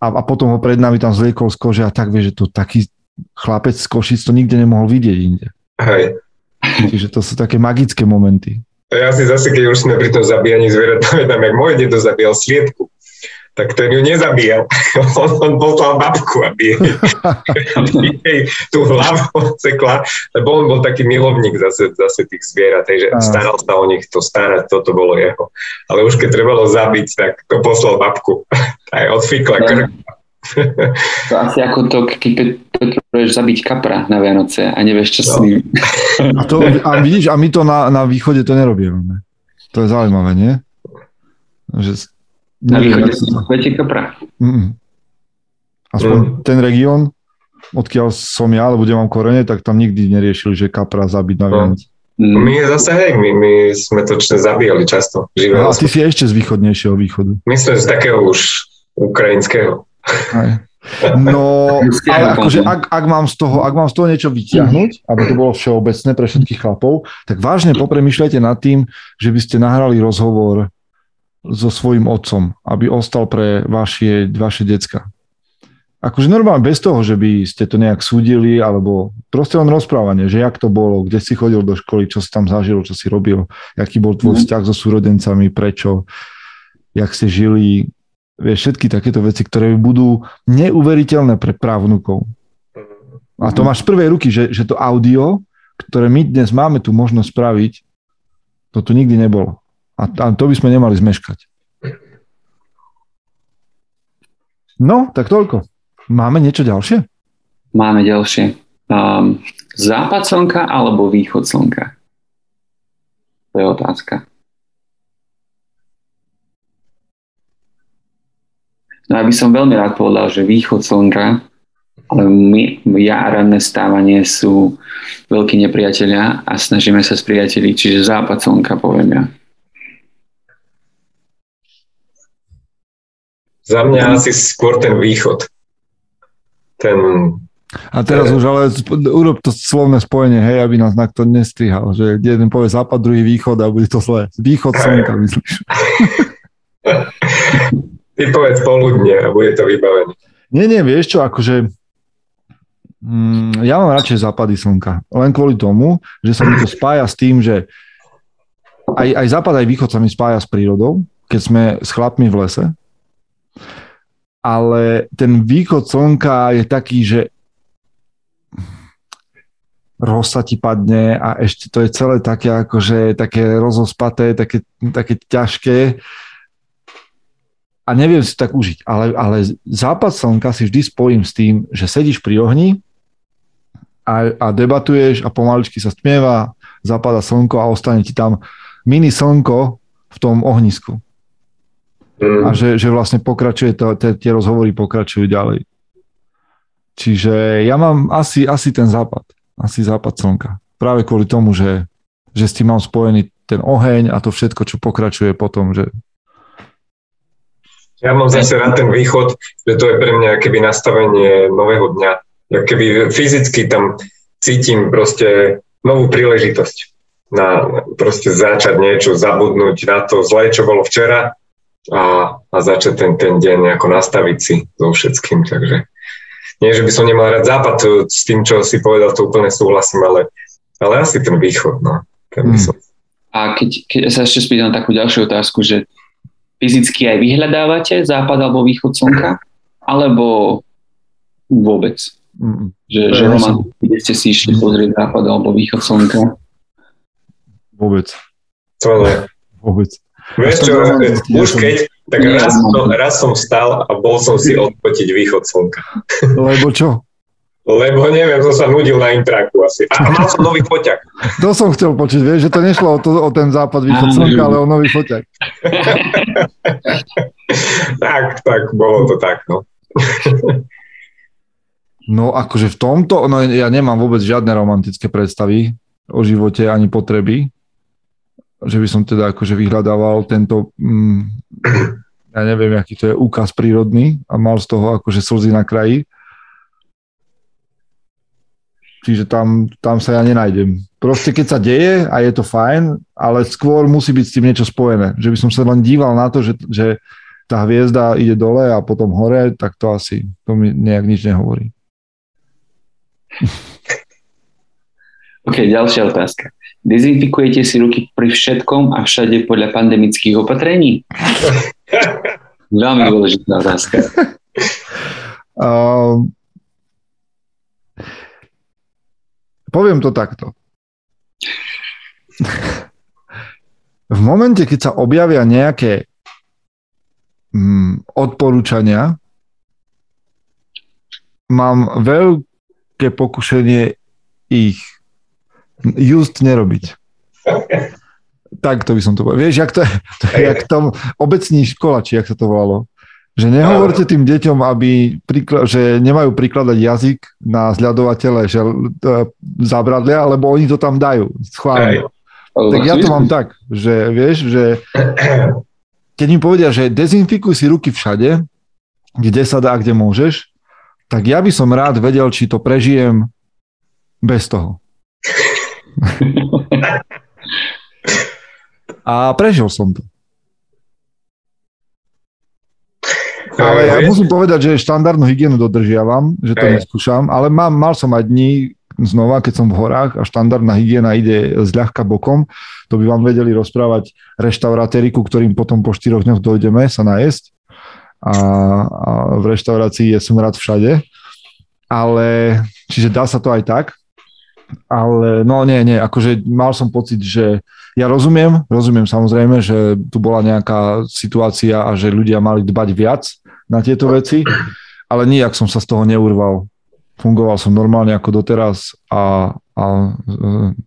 A, a potom ho pred nami tam zliekol z kože a tak vieš, že to taký chlapec z Košic to nikde nemohol vidieť inde. Hej. Čiže to sú také magické momenty. Ja si zase, keď už sme pri tom zabíjaní zvierat, pamätám, jak môj dedo zabíjal sliepku tak ten ju nezabíjal. on, on poslal babku, aby jej, jej tú hlavu odsekla, lebo on bol taký milovník zase, zase tých zvierat, takže staral sa o nich, to starať, toto bolo jeho. Ale už keď trebalo zabiť, tak to poslal babku. Aj odfikla krk. To asi ako to, keď potrebuješ zabiť kapra na Vianoce a nevieš, čo no. s ním. A, to, a vidíš, a my to na, na východe to nerobíme. To je zaujímavé, nie? Že, na východe si viete kapra. Mm. Aspoň mm. ten región, odkiaľ som ja, alebo kde mám korene, tak tam nikdy neriešili, že kapra zabiť na no. Vianoce. Mm. My zase, hej, my, my sme to zabíjali často. Živého a ty si ešte z východnejšieho východu. Myslím, z takého už ukrajinského. Aj. No, ale akože ak, ak, mám z toho, ak mám z toho niečo vyťahnuť, aby to bolo všeobecné pre všetkých chlapov, tak vážne popremýšľajte nad tým, že by ste nahrali rozhovor so svojím otcom, aby ostal pre vaše, vaše decka. Akože normálne bez toho, že by ste to nejak súdili, alebo proste len rozprávanie, že jak to bolo, kde si chodil do školy, čo si tam zažil, čo si robil, aký bol tvoj mm. vzťah so súrodencami, prečo, jak ste žili, Vieš, všetky takéto veci, ktoré budú neuveriteľné pre právnukov. A to máš z prvej ruky, že, že to audio, ktoré my dnes máme tu možnosť spraviť, to tu nikdy nebolo. A, a to by sme nemali zmeškať. No, tak toľko. Máme niečo ďalšie? Máme ďalšie. Um, západ slnka alebo východ slnka? To je otázka. No ja by som veľmi rád povedal, že východ slnka, ale my, ja a ranné stávanie sú veľkí nepriatelia a snažíme sa spriateliť, čiže západ slnka poviem ja. Za mňa asi skôr ten východ. Ten... A teraz už ale urob to slovné spojenie, hej, aby nás na to nestrihal, že jeden povie západ, druhý východ a bude to zlé. Východ slnka, myslíš? Ty povedz poludne a bude to vybavené. Nie, nie, vieš čo, akože mm, ja mám radšej západy slnka. Len kvôli tomu, že sa mi to spája s tým, že aj, aj západ, aj východ sa mi spája s prírodou, keď sme s chlapmi v lese. Ale ten východ slnka je taký, že rosa ti padne a ešte to je celé také akože také rozospaté, také, také ťažké a neviem si tak užiť, ale, ale západ slnka si vždy spojím s tým, že sedíš pri ohni a, a debatuješ a pomaličky sa stmieva, zapada slnko a ostane ti tam mini slnko v tom ohnisku. Mm. A že, že vlastne pokračuje, to, te, tie rozhovory pokračujú ďalej. Čiže ja mám asi, asi ten západ, asi západ slnka. Práve kvôli tomu, že, že s tým mám spojený ten oheň a to všetko, čo pokračuje potom, že ja mám zase rád ten východ, že to je pre mňa keby nastavenie nového dňa. Ja keby fyzicky tam cítim proste novú príležitosť na proste začať niečo, zabudnúť na to zlé, čo bolo včera a, a začať ten, ten deň ako nastaviť si so všetkým. Takže nie, že by som nemal rád západ, s tým, čo si povedal, to úplne súhlasím, ale, ale asi ten východ. No, ten by hmm. som... A keď, keď sa ešte spýtam takú ďalšiu otázku, že fyzicky aj vyhľadávate západ alebo východ slnka, alebo vôbec? Mm. Že, že romanticky, kde ste si išli pozrieť západ alebo východ slnka? Vôbec. To nie. Vôbec. Vieš čo, už keď, tak raz, som, raz som vstal a bol som si odfotiť východ slnka. Lebo čo? Lebo neviem, som sa nudil na intraku asi. A mal som nový foťak. To som chcel počuť, vieš, že to nešlo o, to, o ten západ východ slnka, ale o nový foťak. tak, tak, bolo to tak, no. no akože v tomto, no ja nemám vôbec žiadne romantické predstavy o živote ani potreby, že by som teda akože vyhľadával tento, mm, ja neviem, aký to je úkaz prírodný a mal z toho akože slzy na kraji Čiže tam, tam sa ja nenájdem. Proste keď sa deje a je to fajn, ale skôr musí byť s tým niečo spojené. Že by som sa len díval na to, že, že tá hviezda ide dole a potom hore, tak to asi to mi nejak nič nehovorí. OK, ďalšia otázka. Dezinfikujete si ruky pri všetkom a všade podľa pandemických opatrení? Veľmi dôležitá otázka. uh, poviem to takto. v momente, keď sa objavia nejaké mm, odporúčania, mám veľké pokušenie ich just nerobiť. Tak to by som to povedal. Vieš, jak to, to je, jak tom obecní škola, či jak sa to volalo. Že nehovorte tým deťom, aby prikla- že nemajú prikladať jazyk na zľadovatele že, uh, zábradlia, lebo oni to tam dajú. Schválne. Tak ja to mám tak, že vieš, že keď mi povedia, že dezinfikuj si ruky všade, kde sa dá, kde môžeš, tak ja by som rád vedel, či to prežijem bez toho. A prežil som to. Ale ja musím povedať, že štandardnú hygienu dodržiavam, že to neskúšam, ale mám, mal som aj dní, znova, keď som v horách a štandardná hygiena ide zľahka bokom, to by vám vedeli rozprávať reštauratériku, ktorým potom po štyroch dňoch dojdeme sa najesť. A, a v reštaurácii je som rád všade. Ale, čiže dá sa to aj tak. Ale no nie, nie, akože mal som pocit, že ja rozumiem, rozumiem samozrejme, že tu bola nejaká situácia a že ľudia mali dbať viac na tieto veci, ale nijak som sa z toho neurval fungoval som normálne ako doteraz a, a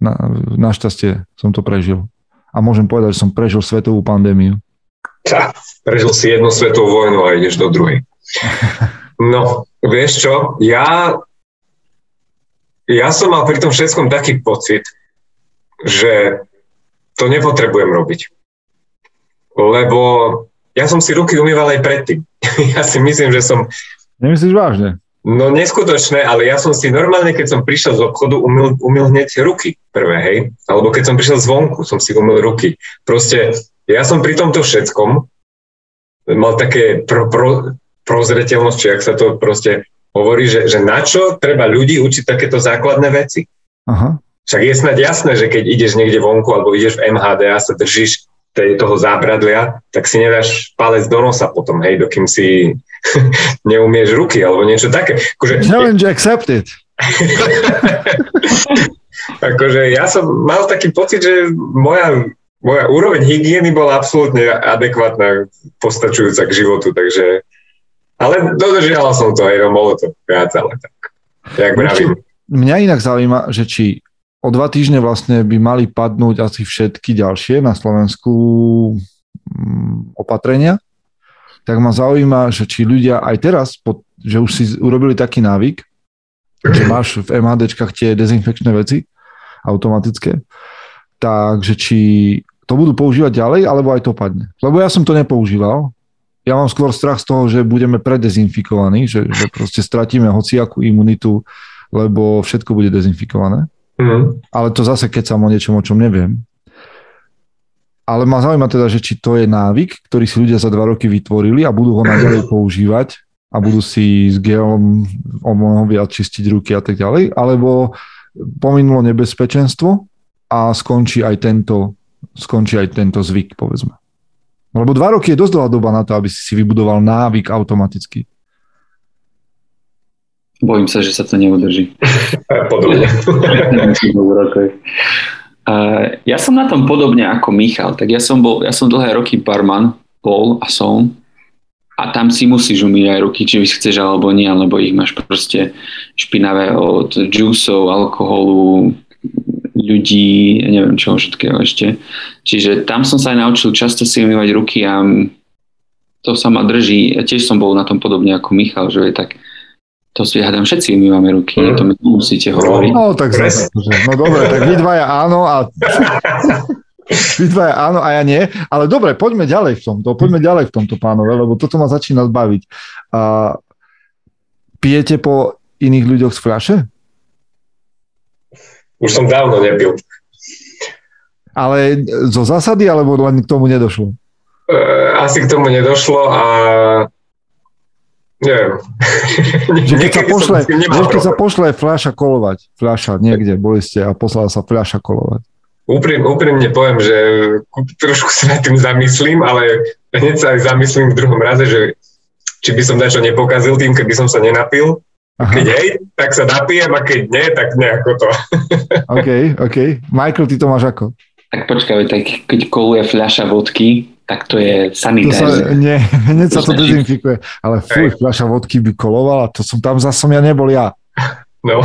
na, našťastie som to prežil. A môžem povedať, že som prežil svetovú pandémiu. Tá, prežil si jednu svetovú vojnu a ideš do druhej. No, vieš čo, ja, ja som mal pri tom všetkom taký pocit, že to nepotrebujem robiť. Lebo ja som si ruky umýval aj predtým. ja si myslím, že som... Nemyslíš vážne? No neskutočné, ale ja som si normálne, keď som prišiel z obchodu, umil, umil hneď ruky prvé, hej? Alebo keď som prišiel zvonku, som si umil ruky. Proste ja som pri tomto všetkom mal také pro, pro, prozretelnosť, či ak sa to proste hovorí, že, že na čo treba ľudí učiť takéto základné veci. Aha. Však je snad jasné, že keď ideš niekde vonku alebo ideš v MHD a sa držíš tej, toho zábradlia, tak si nedáš palec do nosa potom, hej, dokým si neumieš ruky alebo niečo také. Akože, Challenge accepted. akože ja som mal taký pocit, že moja, moja úroveň hygieny bola absolútne adekvátna, postačujúca k životu, takže ale dodržiala som to, no, bolo to viac, ale tak, jak vravím. Mňa inak zaujíma, že či o dva týždne vlastne by mali padnúť asi všetky ďalšie na Slovensku mm, opatrenia, tak ma zaujíma, že či ľudia aj teraz, že už si urobili taký návyk, že máš v MHDčkách tie dezinfekčné veci automatické, takže či to budú používať ďalej, alebo aj to padne. Lebo ja som to nepoužíval. Ja mám skôr strach z toho, že budeme predezinfikovaní, že, že proste stratíme hociakú imunitu, lebo všetko bude dezinfikované. Mm. Ale to zase, keď sa o niečom, o čom neviem. Ale ma zaujíma teda, že či to je návyk, ktorý si ľudia za dva roky vytvorili a budú ho naďalej používať a budú si s geom viac čistiť ruky a tak ďalej, alebo pominulo nebezpečenstvo a skončí aj tento, skončí aj tento zvyk, povedzme. Lebo dva roky je dosť dlhá doba na to, aby si si vybudoval návyk automaticky. Bojím sa, že sa to neudrží. Podobne. ja som na tom podobne ako Michal, tak ja som bol, ja som dlhé roky barman, bol a som a tam si musíš umýť aj ruky, či chceš alebo nie, lebo ich máš proste špinavé od džúsov, alkoholu, ľudí, neviem čo všetkého ešte. Čiže tam som sa aj naučil často si umývať ruky a to sa ma drží. Ja tiež som bol na tom podobne ako Michal, že je tak to si hádam, všetci umývame ruky, mm. to mi musíte hovoriť. No, tak zase. No dobre, tak vy dvaja áno a... Vy dvaja áno a ja nie. Ale dobre, poďme ďalej v tomto. Poďme ďalej v tomto, pánové, lebo toto ma začína zbaviť. A, pijete po iných ľuďoch z fľaše? Už som dávno nepil. Ale zo zásady, alebo len k tomu nedošlo? E, asi k tomu nedošlo a Neviem. Že keď sa pošle, keď sa pošle fľaša kolovať, fľaša niekde, boli ste a poslala sa fľaša kolovať. Úprim, úprimne poviem, že trošku sa nad tým zamyslím, ale hneď sa aj zamyslím v druhom raze, že či by som niečo nepokazil tým, keby som sa nenapil. Aha. Keď hej, tak sa napijem a keď nie, tak nejako to. OK, OK. Michael, ty to máš ako? Tak počkaj, tak keď koluje fľaša vodky, tak to je sanitáz. Nie, hneď sa to dezinfikuje. Ale fuj, fľaša vodky by kolovala, to som tam zase som ja nebol ja. No.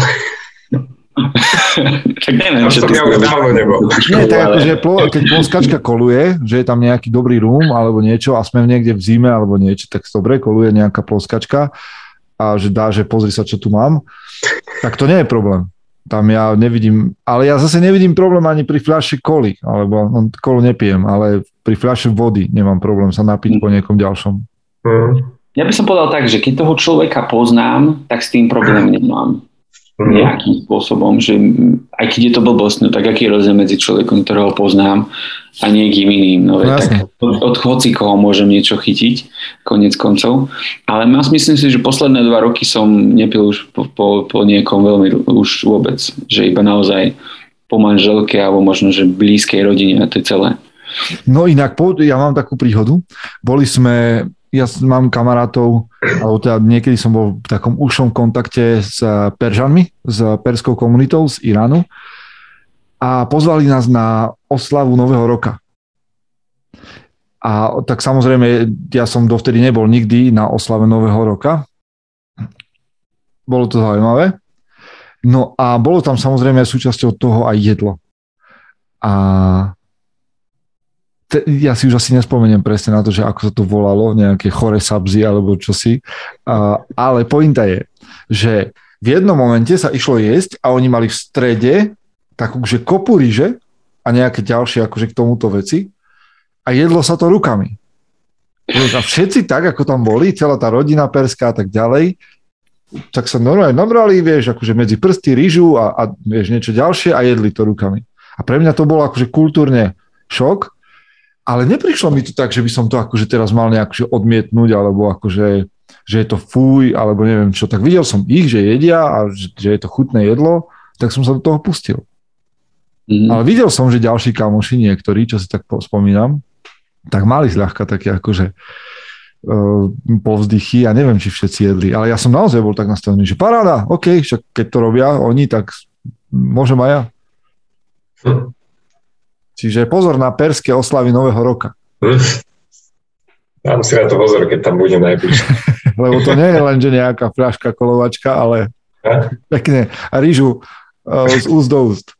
tak neviem, čo som ja už dávno nebol. Nie, tak ako, že keď ploskačka koluje, že je tam nejaký dobrý rum alebo niečo a sme niekde v zime alebo niečo, tak dobre koluje nejaká ploskačka a že dá, že pozri sa, čo tu mám, tak to nie je problém. Tam ja nevidím, ale ja zase nevidím problém ani pri fľaši koli, alebo no, kolu nepijem, ale pri fľaši vody nemám problém sa napiť po niekom ďalšom. Mm. Ja by som povedal tak, že keď toho človeka poznám, tak s tým problém nemám. Nejakým spôsobom, že aj keď je to blbosť, no tak aký je rozdiel medzi človekom, ktorého poznám a niekým iným. No, no tak od, od hoci koho môžem niečo chytiť, konec koncov. Ale myslím si, že posledné dva roky som nepil už po, po, po niekom veľmi už vôbec. Že iba naozaj po manželke alebo možno, že blízkej rodine a to je celé. No inak, ja mám takú príhodu. Boli sme ja mám kamarátov, alebo teda niekedy som bol v takom užšom kontakte s Peržanmi, s perskou komunitou z Iránu a pozvali nás na oslavu Nového roka. A tak samozrejme, ja som dovtedy nebol nikdy na oslave Nového roka. Bolo to zaujímavé. No a bolo tam samozrejme súčasťou toho aj jedlo. A te, ja si už asi nespomeniem presne na to, že ako sa to volalo, nejaké chore sabzy alebo čosi, uh, ale pointa je, že v jednom momente sa išlo jesť a oni mali v strede takú, že kopu ryže a nejaké ďalšie akože k tomuto veci a jedlo sa to rukami. A všetci tak, ako tam boli, celá tá rodina perská a tak ďalej, tak sa normálne nabrali, vieš, akože medzi prsty rýžu a, a vieš, niečo ďalšie a jedli to rukami. A pre mňa to bolo akože kultúrne šok, ale neprišlo mi to tak, že by som to akože teraz mal nejak odmietnúť, alebo akože, že je to fuj, alebo neviem čo. Tak videl som ich, že jedia a že, že je to chutné jedlo, tak som sa do toho pustil. Mm. Ale videl som, že ďalší kamoši, niektorí, čo si tak spomínam, tak mali zľahka také akože uh, povzdychy a neviem, či všetci jedli. Ale ja som naozaj bol tak nastavený, že paráda, OK, však keď to robia oni, tak môžem aj ja. Hm. Čiže pozor na perské oslavy Nového roka. Dám si na to pozor, keď tam budem najbližšie. Lebo to nie je len, že nejaká fľaška kolovačka, ale a? pekne a rýžu uh, z úst do úst.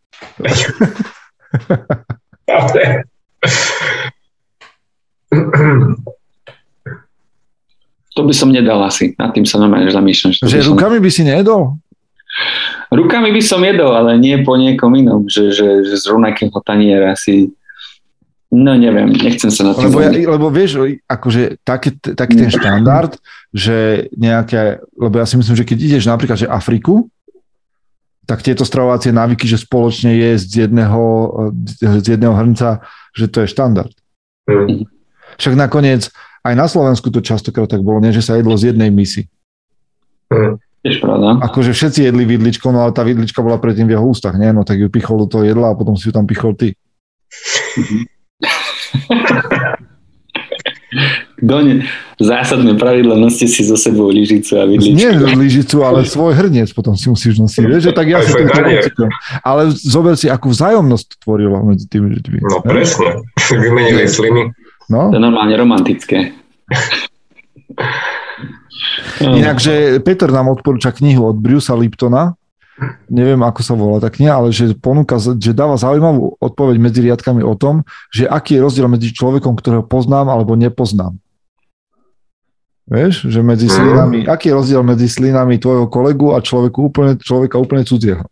to by som nedal asi. Nad tým sa normálne zamýšľam. Že, že rukami by si nejedol? Rukami by som jedol, ale nie po niekom inom, že, že, že z rovnakého taniera si No neviem, nechcem sa na to... Lebo, ja, lebo vieš, akože taký, taký ten štandard, že nejaké, lebo ja si myslím, že keď ideš napríklad že Afriku, tak tieto stravovacie návyky, že spoločne je z jedného, z jedného hrnca, že to je štandard. Mm. Však nakoniec aj na Slovensku to častokrát tak bolo, nie, že sa jedlo z jednej misy. Mm. Tiež pravda. Akože všetci jedli vidličko, no ale tá vidlička bola predtým v jeho ústach, nie? No tak ju pichol do toho jedla a potom si ju tam pichol ty. Kto ne? Zásadné pravidlo, noste si zo sebou lyžicu a vidličku. Nie lyžicu, ale svoj hrniec potom si musíš nosiť. Vieš, že tak ja si tým Ale zober si, akú vzájomnosť to tvorilo medzi tými ľuďmi. No presne, vymenili sliny. No? To je normálne romantické. Inak, že Peter nám odporúča knihu od Brucea Liptona, neviem, ako sa volá tá kniha, ale že ponúka, že dáva zaujímavú odpoveď medzi riadkami o tom, že aký je rozdiel medzi človekom, ktorého poznám alebo nepoznám. Vieš, že medzi mhm. slinami, aký je rozdiel medzi slinami tvojho kolegu a človeku úplne, človeka úplne cudzieho?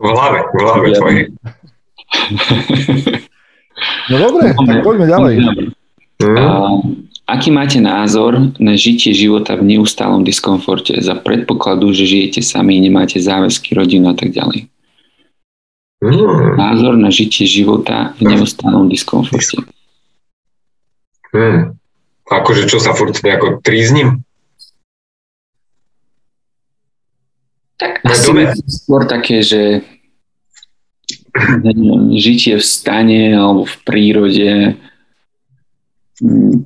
V hlave, v hlave tvojej. No dobre, tak poďme ďalej. Mm. Aký máte názor na žitie života v neustálom diskomforte za predpokladu, že žijete sami, nemáte záväzky, rodinu a tak ďalej? Mm. Názor na žitie života v neustálom diskomforte. Mm. Akože čo sa furt nejako tríznim? Tak asi skôr také, že neviem, žitie v stane alebo v prírode,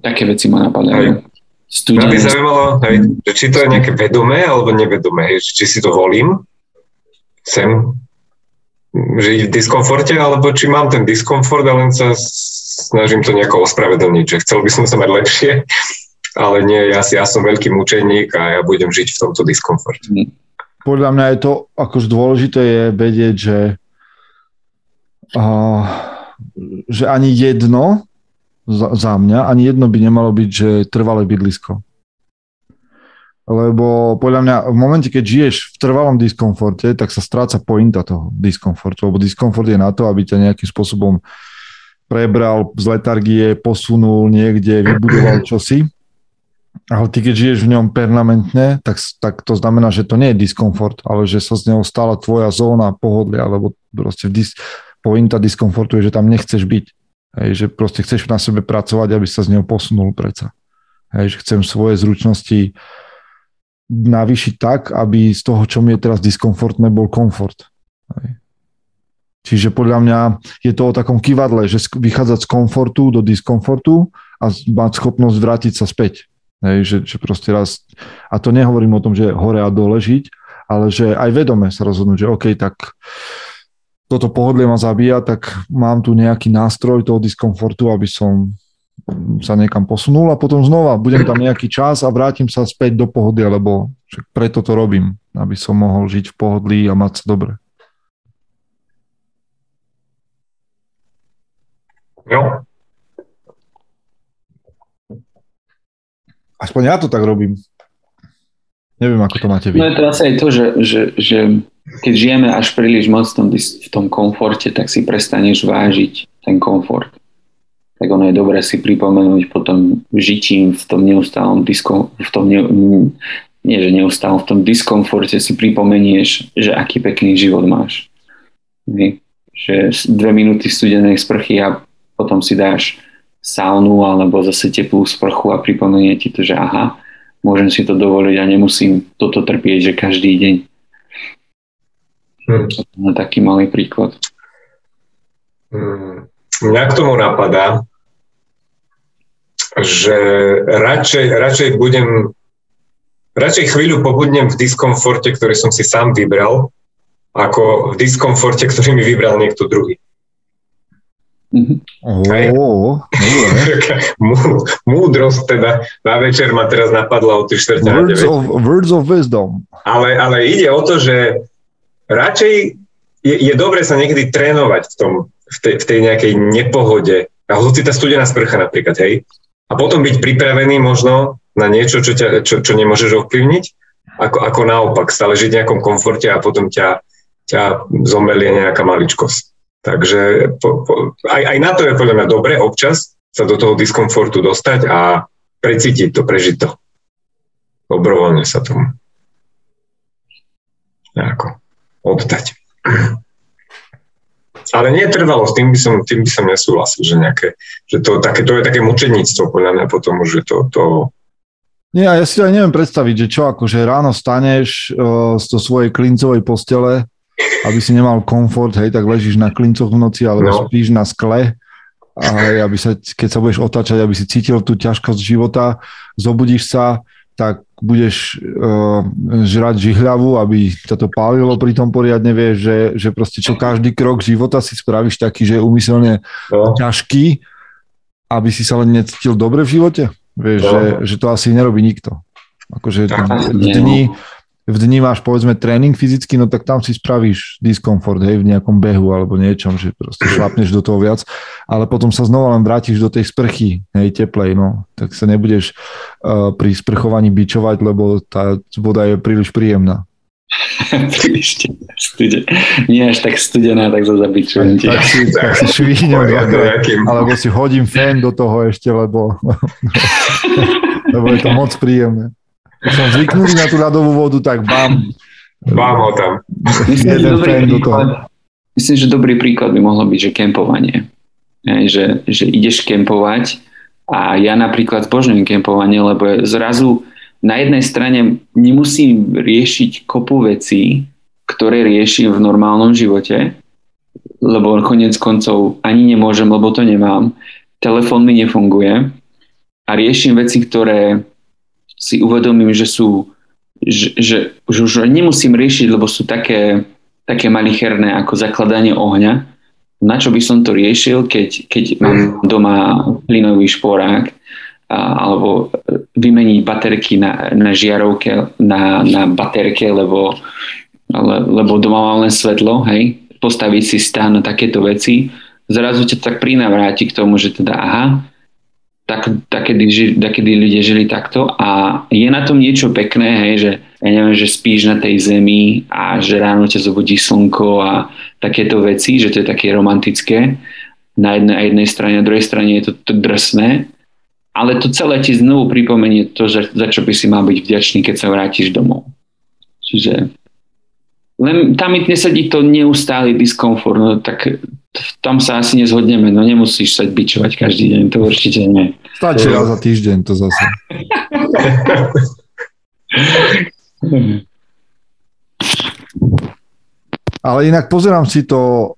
také veci ma napadajú. Mňa by zaujímalo, hej, že či to je nejaké vedomé alebo nevedomé, či si to volím, chcem žiť v diskomforte, alebo či mám ten diskomfort a len sa snažím to nejako ospravedlniť, že chcel by som sa mať lepšie, ale nie, ja, si, ja som veľký mučeník a ja budem žiť v tomto diskomforte. Mhm. Podľa mňa je to akož dôležité je vedieť, že, uh, že ani jedno za, za mňa, ani jedno by nemalo byť, že trvalé bydlisko. Lebo podľa mňa v momente, keď žiješ v trvalom diskomforte, tak sa stráca pointa toho diskomfortu, lebo diskomfort je na to, aby ťa nejakým spôsobom prebral z letargie, posunul niekde, vybudoval čosi. Ale ty, keď žiješ v ňom permanentne, tak, tak to znamená, že to nie je diskomfort, ale že sa z neho stala tvoja zóna pohodlia, alebo proste dis, pointa diskomfortu je, že tam nechceš byť. Hej, že proste chceš na sebe pracovať, aby sa z neho posunul predsa. Hej, že chcem svoje zručnosti navýšiť tak, aby z toho, čo mi je teraz diskomfortné, bol komfort. Hej. Čiže podľa mňa je to o takom kývadle, že vychádzať z komfortu do diskomfortu a mať schopnosť vrátiť sa späť. Hej, že, že proste raz, a to nehovorím o tom, že hore a dole žiť, ale že aj vedome sa rozhodnúť, že OK, tak toto pohodlie ma zabíja, tak mám tu nejaký nástroj toho diskomfortu, aby som sa niekam posunul a potom znova budem tam nejaký čas a vrátim sa späť do pohody, lebo preto to robím, aby som mohol žiť v pohodlí a mať sa dobre. Jo. Aspoň ja to tak robím. Neviem, ako to máte vy. No je to asi aj to, že, že, že keď žijeme až príliš moc v tom, komforte, tak si prestaneš vážiť ten komfort. Tak ono je dobré si pripomenúť potom žitím v tom neustálom diskom, v tom ne, nie že neustálom, v tom diskomforte si pripomenieš, že aký pekný život máš. Že dve minúty studenej sprchy a potom si dáš saunu alebo zase teplú sprchu a pripomenie ti to, že aha, môžem si to dovoliť a nemusím toto trpieť, že každý deň. Hmm. Na taký malý príklad. Hmm. Mňa k tomu napadá, že radšej, radšej budem radšej chvíľu pobudnem v diskomforte, ktorý som si sám vybral, ako v diskomforte, ktorý mi vybral niekto druhý. Oh, Múdrosť teda na večer ma teraz napadla o 3 čtvrte words of, words of wisdom. Ale, ale ide o to, že radšej je, je dobre sa niekedy trénovať v, tom, v, tej, v tej nejakej nepohode. A hoci tá studená sprcha napríklad, hej. A potom byť pripravený možno na niečo, čo, ťa, čo, čo nemôžeš ovplyvniť, ako, ako naopak, stále žiť v nejakom komforte a potom ťa, ťa zomelie nejaká maličkosť. Takže po, po, aj, aj na to je podľa mňa dobre občas sa do toho diskomfortu dostať a precítiť to, prežiť to. Dobrovoľne sa tomu nejako oddať. Ale nie trvalo, s tým by som, tým by som nesúhlasil, že, nejaké, že to, také, to je také mučeníctvo podľa mňa potom že to, to nie, ja si aj neviem predstaviť, že čo, akože ráno staneš uh, z to svojej klincovej postele aby si nemal komfort, hej, tak ležíš na klincoch v noci, alebo no. spíš na skle, a hej, aby sa, keď sa budeš otáčať, aby si cítil tú ťažkosť života, zobudíš sa, tak budeš uh, žrať žihľavu, aby ťa to pálilo pri tom poriadne, vieš, že, že proste čo každý krok života si spravíš taký, že je umyselne no. ťažký, aby si sa len necítil dobre v živote. Vieš, no. že, že to asi nerobí nikto. Akože dni, v dni máš povedzme tréning fyzicky, no tak tam si spravíš diskomfort, hej, v nejakom behu alebo niečom, že proste šlapneš do toho viac, ale potom sa znova len vrátiš do tej sprchy, hej, teplej, no, tak sa nebudeš uh, pri sprchovaní bičovať, lebo tá voda je príliš príjemná. príliš stude. Nie až tak studená, tak sa zabičujem Tak, tak si, tak si švihnem alebo si hodím fén do toho ešte, lebo, lebo je to moc príjemné. Som zvyknutý na tú ľadovú vodu, tak bam. Bam ho tam. Myslím, že dobrý, príklad, myslím, že dobrý príklad by mohlo byť, že kempovanie. Že, že ideš kempovať a ja napríklad zbožňujem kempovanie, lebo zrazu na jednej strane nemusím riešiť kopu vecí, ktoré riešim v normálnom živote, lebo konec koncov ani nemôžem, lebo to nemám. Telefón mi nefunguje, a riešim veci, ktoré si uvedomím, že sú, že, že, už nemusím riešiť, lebo sú také, také malicherné ako zakladanie ohňa. Na čo by som to riešil, keď, keď mám doma plynový šporák a, alebo vymeniť baterky na, na žiarovke, na, na baterke, lebo, le, lebo doma mám len svetlo, hej, postaviť si stán na takéto veci, zrazu ťa tak prinavráti k tomu, že teda aha, tak, takedy, takedy ľudia žili takto. A je na tom niečo pekné, hej, že ja neviem, že spíš na tej zemi a že ráno ťa zobudí slnko a takéto veci, že to je také romantické. Na jednej, jednej strane, na druhej strane je to, to drsné, ale to celé ti znovu pripomenie to, že, za čo by si mal byť vďačný, keď sa vrátiš domov. Čiže len tam mi nesedí to neustály diskomfort, no tak tam sa asi nezhodneme, no nemusíš sa bičovať každý deň, to určite nie. Stačí raz za týždeň to zase. Ale inak pozerám si to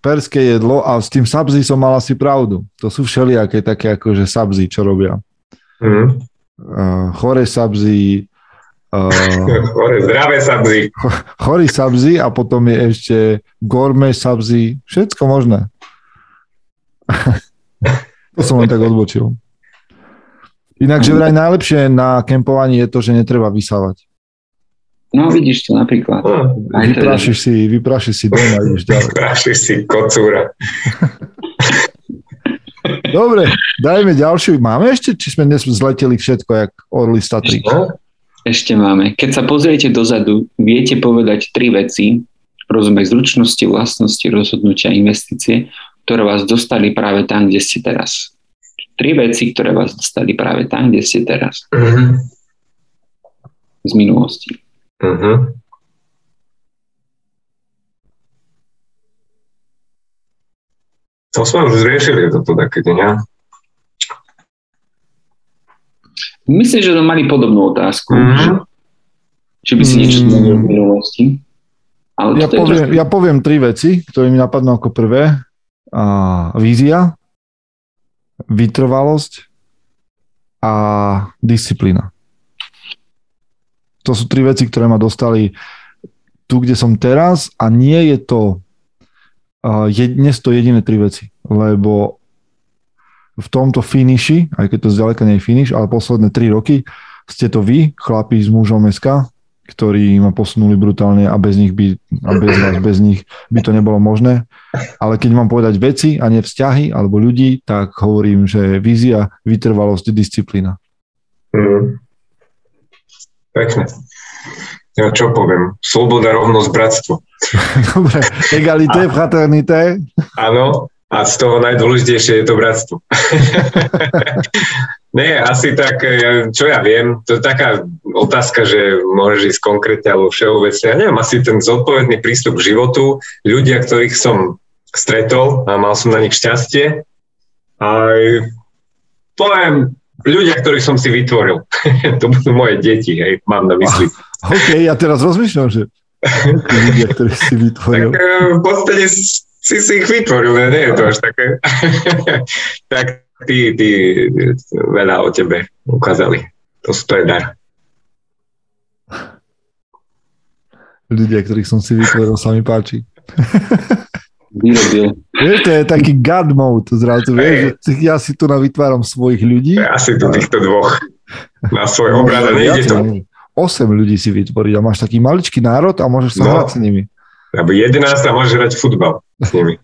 perské jedlo a s tým sabzi som mal asi pravdu. To sú všelijaké také akože sabzi, čo robia. Mm. Uh, chore sabzi, chore, zdravé sabzi. Chorý sabzi a potom je ešte gorme sabzi, všetko možné. to som len tak odbočil. Inak, že vraj najlepšie na kempovaní je to, že netreba vysávať. No vidíš to napríklad. No, vyprášiš si, vyprášiš si doma a ideš ďalej. Vyprášiš si kocúra. Dobre, dajme ďalšiu. Máme ešte, či sme dnes zleteli všetko, jak Orly Statry? Ešte máme. Keď sa pozriete dozadu, viete povedať tri veci, rozumej zručnosti, vlastnosti, rozhodnutia, investície, ktoré vás dostali práve tam, kde ste teraz. Tri veci, ktoré vás dostali práve tam, kde ste teraz. Uh-huh. Z minulosti. Uh-huh. To sme už zriešili toto také, nie? Myslím, že mali podobnú otázku. Mm-hmm. Či by si niečo mm. zmenil v minulosti. Ale ja, poviem, trošku... ja poviem tri veci, ktoré mi napadnú ako prvé. A, vízia, vytrvalosť a disciplína. To sú tri veci, ktoré ma dostali tu, kde som teraz a nie je to uh, dnes to jediné tri veci, lebo v tomto finiši, aj keď to zďaleka nie je finish, ale posledné 3 roky ste to vy, chlapí s mužom SK, ktorí ma posunuli brutálne a bez nich by, a bez vás, bez nich by to nebolo možné. Ale keď mám povedať veci a nie vzťahy alebo ľudí, tak hovorím, že vízia, vytrvalosť, disciplína. Mm. Pekne. Ja čo poviem? Sloboda, rovnosť, bratstvo. Dobre, egalité, fraternité. Áno, a z toho najdôležitejšie je to bratstvo. Nie, asi tak, čo ja viem, to je taká otázka, že môžeš ísť konkrétne alebo všeobecne. Ja neviem, asi ten zodpovedný prístup k životu, ľudia, ktorých som stretol a mal som na nich šťastie, aj poviem, ľudia, ktorých som si vytvoril. to budú moje deti, hej, mám na mysli. OK, ja teraz rozmýšľam, že ľudia, ktorých si vytvoril. Tak eh, v podstate si si ich vytvoril, ne, nie je to až také. tak tí, tí veľa o tebe ukázali. To, to je dar. Ľudia, ktorých som si vytvoril, sa mi páči. Vieš, to je taký God mode zrazu, vieš, že ja si tu vytváram svojich ľudí. Ja si tu týchto dvoch na svoj obraz a nejde to. 8 ľudí si vytvoriť a máš taký maličký národ a môžeš sa no. hrať s nimi. Alebo 11 a môžeš hrať futbal s nimi.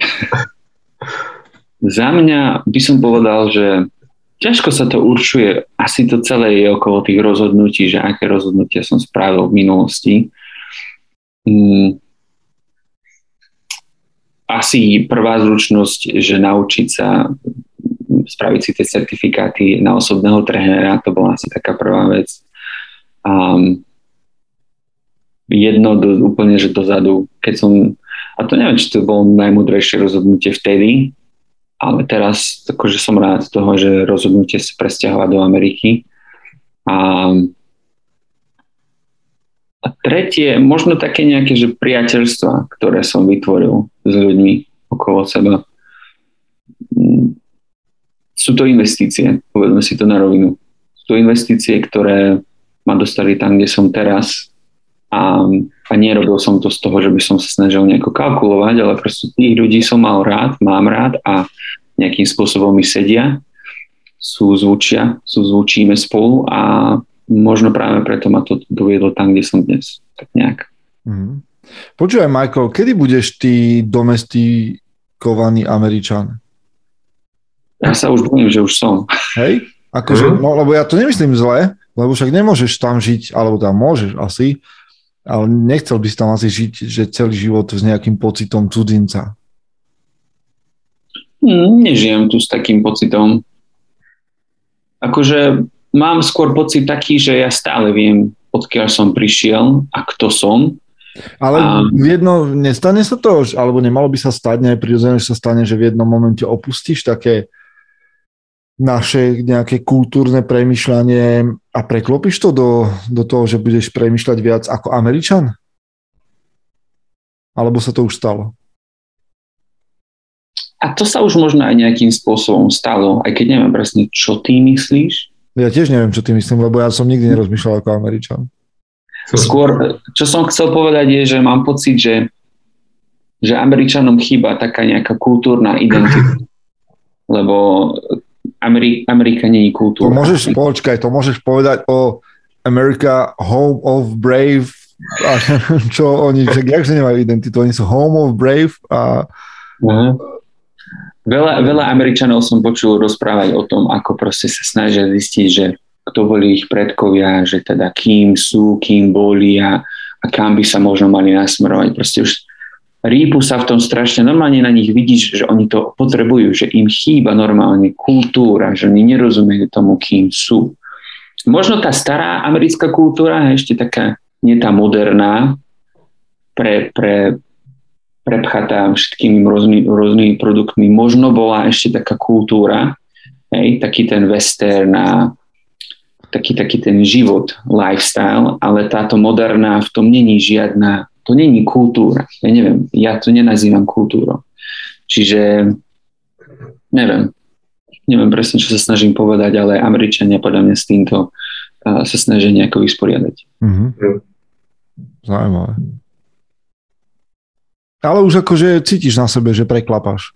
Za mňa by som povedal, že ťažko sa to určuje. Asi to celé je okolo tých rozhodnutí, že aké rozhodnutia som spravil v minulosti. Hmm. Asi prvá zručnosť, že naučiť sa spraviť si tie certifikáty na osobného trénera, to bola asi taká prvá vec. Um, jedno do, úplne, že dozadu, keď som, a to neviem, či to bolo najmudrejšie rozhodnutie vtedy, ale teraz akože som rád z toho, že rozhodnutie sa presťahovať do Ameriky. A, a tretie, možno také nejaké, že priateľstva, ktoré som vytvoril s ľuďmi okolo seba. sú to investície, povedzme si to na rovinu. Sú to investície, ktoré ma dostali tam, kde som teraz a, a nerobil som to z toho, že by som sa snažil nejako kalkulovať, ale proste tých ľudí som mal rád, mám rád a nejakým spôsobom mi sedia, sú zvučia, sú zvučíme spolu a možno práve preto ma to doviedlo tam, kde som dnes. Tak nejak. Mm. Počúvaj, Michael, kedy budeš ty domestikovaný Američan? Ja sa už bojím, že už som. Hej? Akože, mm-hmm. no, lebo ja to nemyslím zle, lebo však nemôžeš tam žiť, alebo tam môžeš asi, ale nechcel by si tam asi žiť, že celý život s nejakým pocitom cudzinca. Hmm, nežijem tu s takým pocitom. Akože mám skôr pocit taký, že ja stále viem, odkiaľ som prišiel a kto som ale a... jedno, nestane sa to, alebo nemalo by sa stať, neprirodzené, že sa stane, že v jednom momente opustíš také naše nejaké kultúrne premyšľanie a preklopíš to do, do toho, že budeš premyšľať viac ako Američan? Alebo sa to už stalo? A to sa už možno aj nejakým spôsobom stalo, aj keď neviem presne, čo ty myslíš. Ja tiež neviem, čo ty myslím, lebo ja som nikdy nerozmýšľal ako Američan. Skôr, čo som chcel povedať je, že mám pocit, že, že Američanom chýba taká nejaká kultúrna identita. Lebo Ameri- Amerika nie je kultúra. To môžeš, počkaj, to môžeš povedať o America Home of Brave a čo oni, že jak sa nemajú identitu, oni sú Home of Brave a uh-huh. Veľa, veľa Američanov som počul rozprávať o tom, ako proste sa snažia zistiť, že kto boli ich predkovia, že teda kým sú, kým boli a, a kam by sa možno mali nasmerovať. Proste už rýpu sa v tom strašne, normálne na nich vidíš, že oni to potrebujú, že im chýba normálne kultúra, že oni nerozumejú tomu, kým sú. Možno tá stará americká kultúra ešte taká, nie tá moderná, pre, pre, prepchatá všetkými rôznymi, rôznymi produktmi. Možno bola ešte taká kultúra, hej, taký ten western a taký, taký ten život, lifestyle, ale táto moderná v tom není žiadna, to není kultúra. Ja neviem, ja to nenazývam kultúrou. Čiže neviem, neviem presne, čo sa snažím povedať, ale Američania podľa mňa s týmto uh, sa snažia nejako vysporiadať. Mm-hmm. Zaujímavé. Ale už akože cítiš na sebe, že preklapáš.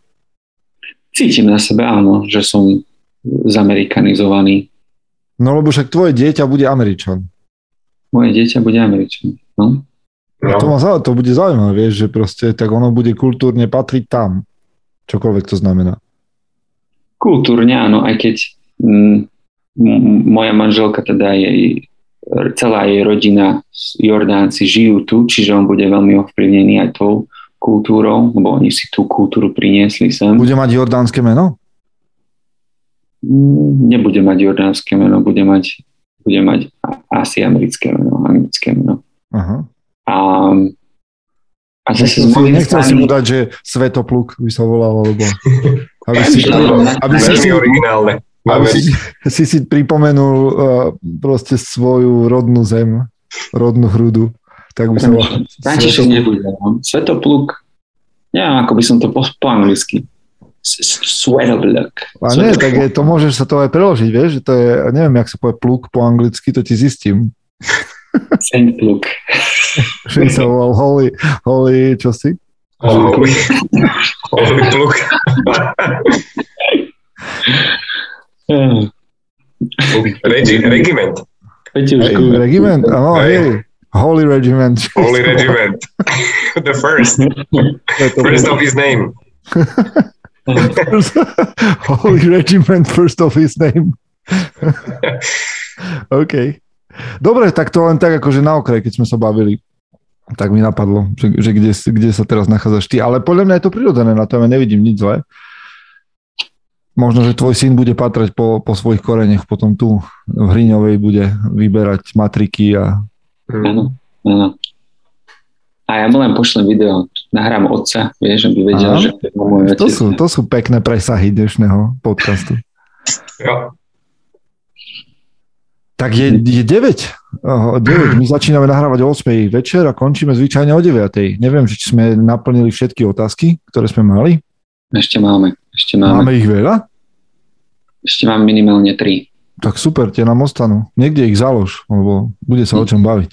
Cítim na sebe, áno, že som zamerikanizovaný No lebo však tvoje dieťa bude Američan. Moje dieťa bude Američan, no. No. To, ma, to bude zaujímavé, vieš, že proste tak ono bude kultúrne patriť tam. Čokoľvek to znamená. Kultúrne áno, aj keď mm, m- moja manželka, teda jej, celá jej rodina Jordánci žijú tu, čiže on bude veľmi ovplyvnený aj tou kultúrou, lebo oni si tú kultúru priniesli sem. Bude mať jordánske meno? nebude mať jordánske meno, bude mať, bude mať asi americké meno, anglické meno. Uh-huh. A, a zase nechcel, si, nechcel strany... si mu dať, že Svetopluk by sa volal, alebo aby si, aby si, si, originálne. Aby si, si si pripomenul uh, proste svoju rodnú zem, rodnú hrudu. Tak by sa volal. František nebude. No. Svetopluk, neviem, ako by som to po, po anglicky. Sweatoblock. A nie, tak je, to môžeš sa to aj preložiť, vieš, že to je, neviem, jak sa povie pluk po anglicky, to ti zistím. Saint pluk. Že sa volal holy, holy, čo si? Holy, holy pluk. Regi, regiment. Hey, regiment, áno, hey. hej. Holy Regiment. Holy Regiment. The first. First of his name. Holy Regiment, first of his name. OK. Dobre, tak to len tak akože na okraj, keď sme sa bavili. Tak mi napadlo, že, že kde, kde sa teraz nachádzaš ty. Ale podľa mňa je to prirodzené, na to ja nevidím nič zlé. Možno, že tvoj syn bude patrať po, po svojich koreňoch, potom tu v Hriňovej bude vyberať matriky a... Áno, áno. A ja mu len pošlem video, nahrám otca, vieš, aby vedel, Aha. že to je môj otec. To sú, to sú pekné presahy dnešného podcastu. Jo. Tak je, je 9. 9. My začíname nahrávať o 8 večer a končíme zvyčajne o 9. Neviem, či sme naplnili všetky otázky, ktoré sme mali. Ešte máme. Ešte máme. Máme ich veľa? Ešte mám minimálne tri. Tak super, tie nám ostanú. Niekde ich založ, lebo bude sa o čom baviť.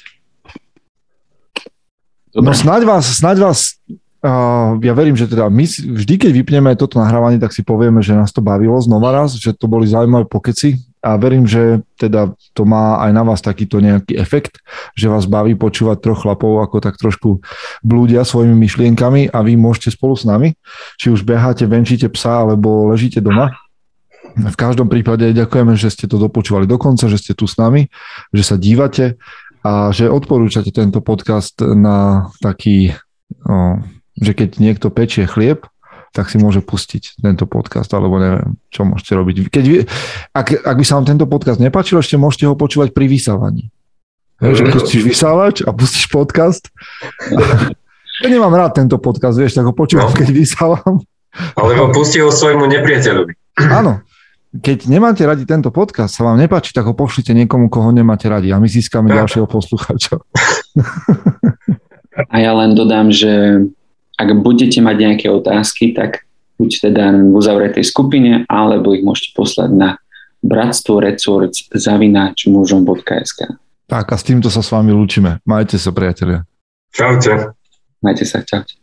Dobre. No snáď vás, snáď vás uh, ja verím, že teda my vždy, keď vypneme toto nahrávanie, tak si povieme, že nás to bavilo znova raz, že to boli zaujímavé pokeci a verím, že teda to má aj na vás takýto nejaký efekt, že vás baví počúvať troch chlapov, ako tak trošku blúdia svojimi myšlienkami a vy môžete spolu s nami, či už beháte, venčíte psa, alebo ležíte doma. V každom prípade ďakujeme, že ste to dopočúvali do konca, že ste tu s nami, že sa dívate a že odporúčate tento podcast na taký, o, že keď niekto pečie chlieb, tak si môže pustiť tento podcast, alebo neviem, čo môžete robiť. Keď vy, ak, ak by sa vám tento podcast nepáčil, ešte môžete ho počúvať pri vysávaní. Hej, že pustíš vysávač a pustíš podcast. Ja nemám rád tento podcast, vieš, tak ho počúvam, no. keď vysávam. Alebo pustí ho svojmu nepriateľovi. Áno, keď nemáte radi tento podcast, sa vám nepáči, tak ho pošlite niekomu, koho nemáte radi a my získame ďalšieho poslucháča. A ja len dodám, že ak budete mať nejaké otázky, tak buď teda v uzavretej skupine, alebo ich môžete poslať na bratstvo records zavináč mužom.sk. Tak a s týmto sa s vami lúčime. Majte sa, priatelia. Čaute. Majte sa, čaute.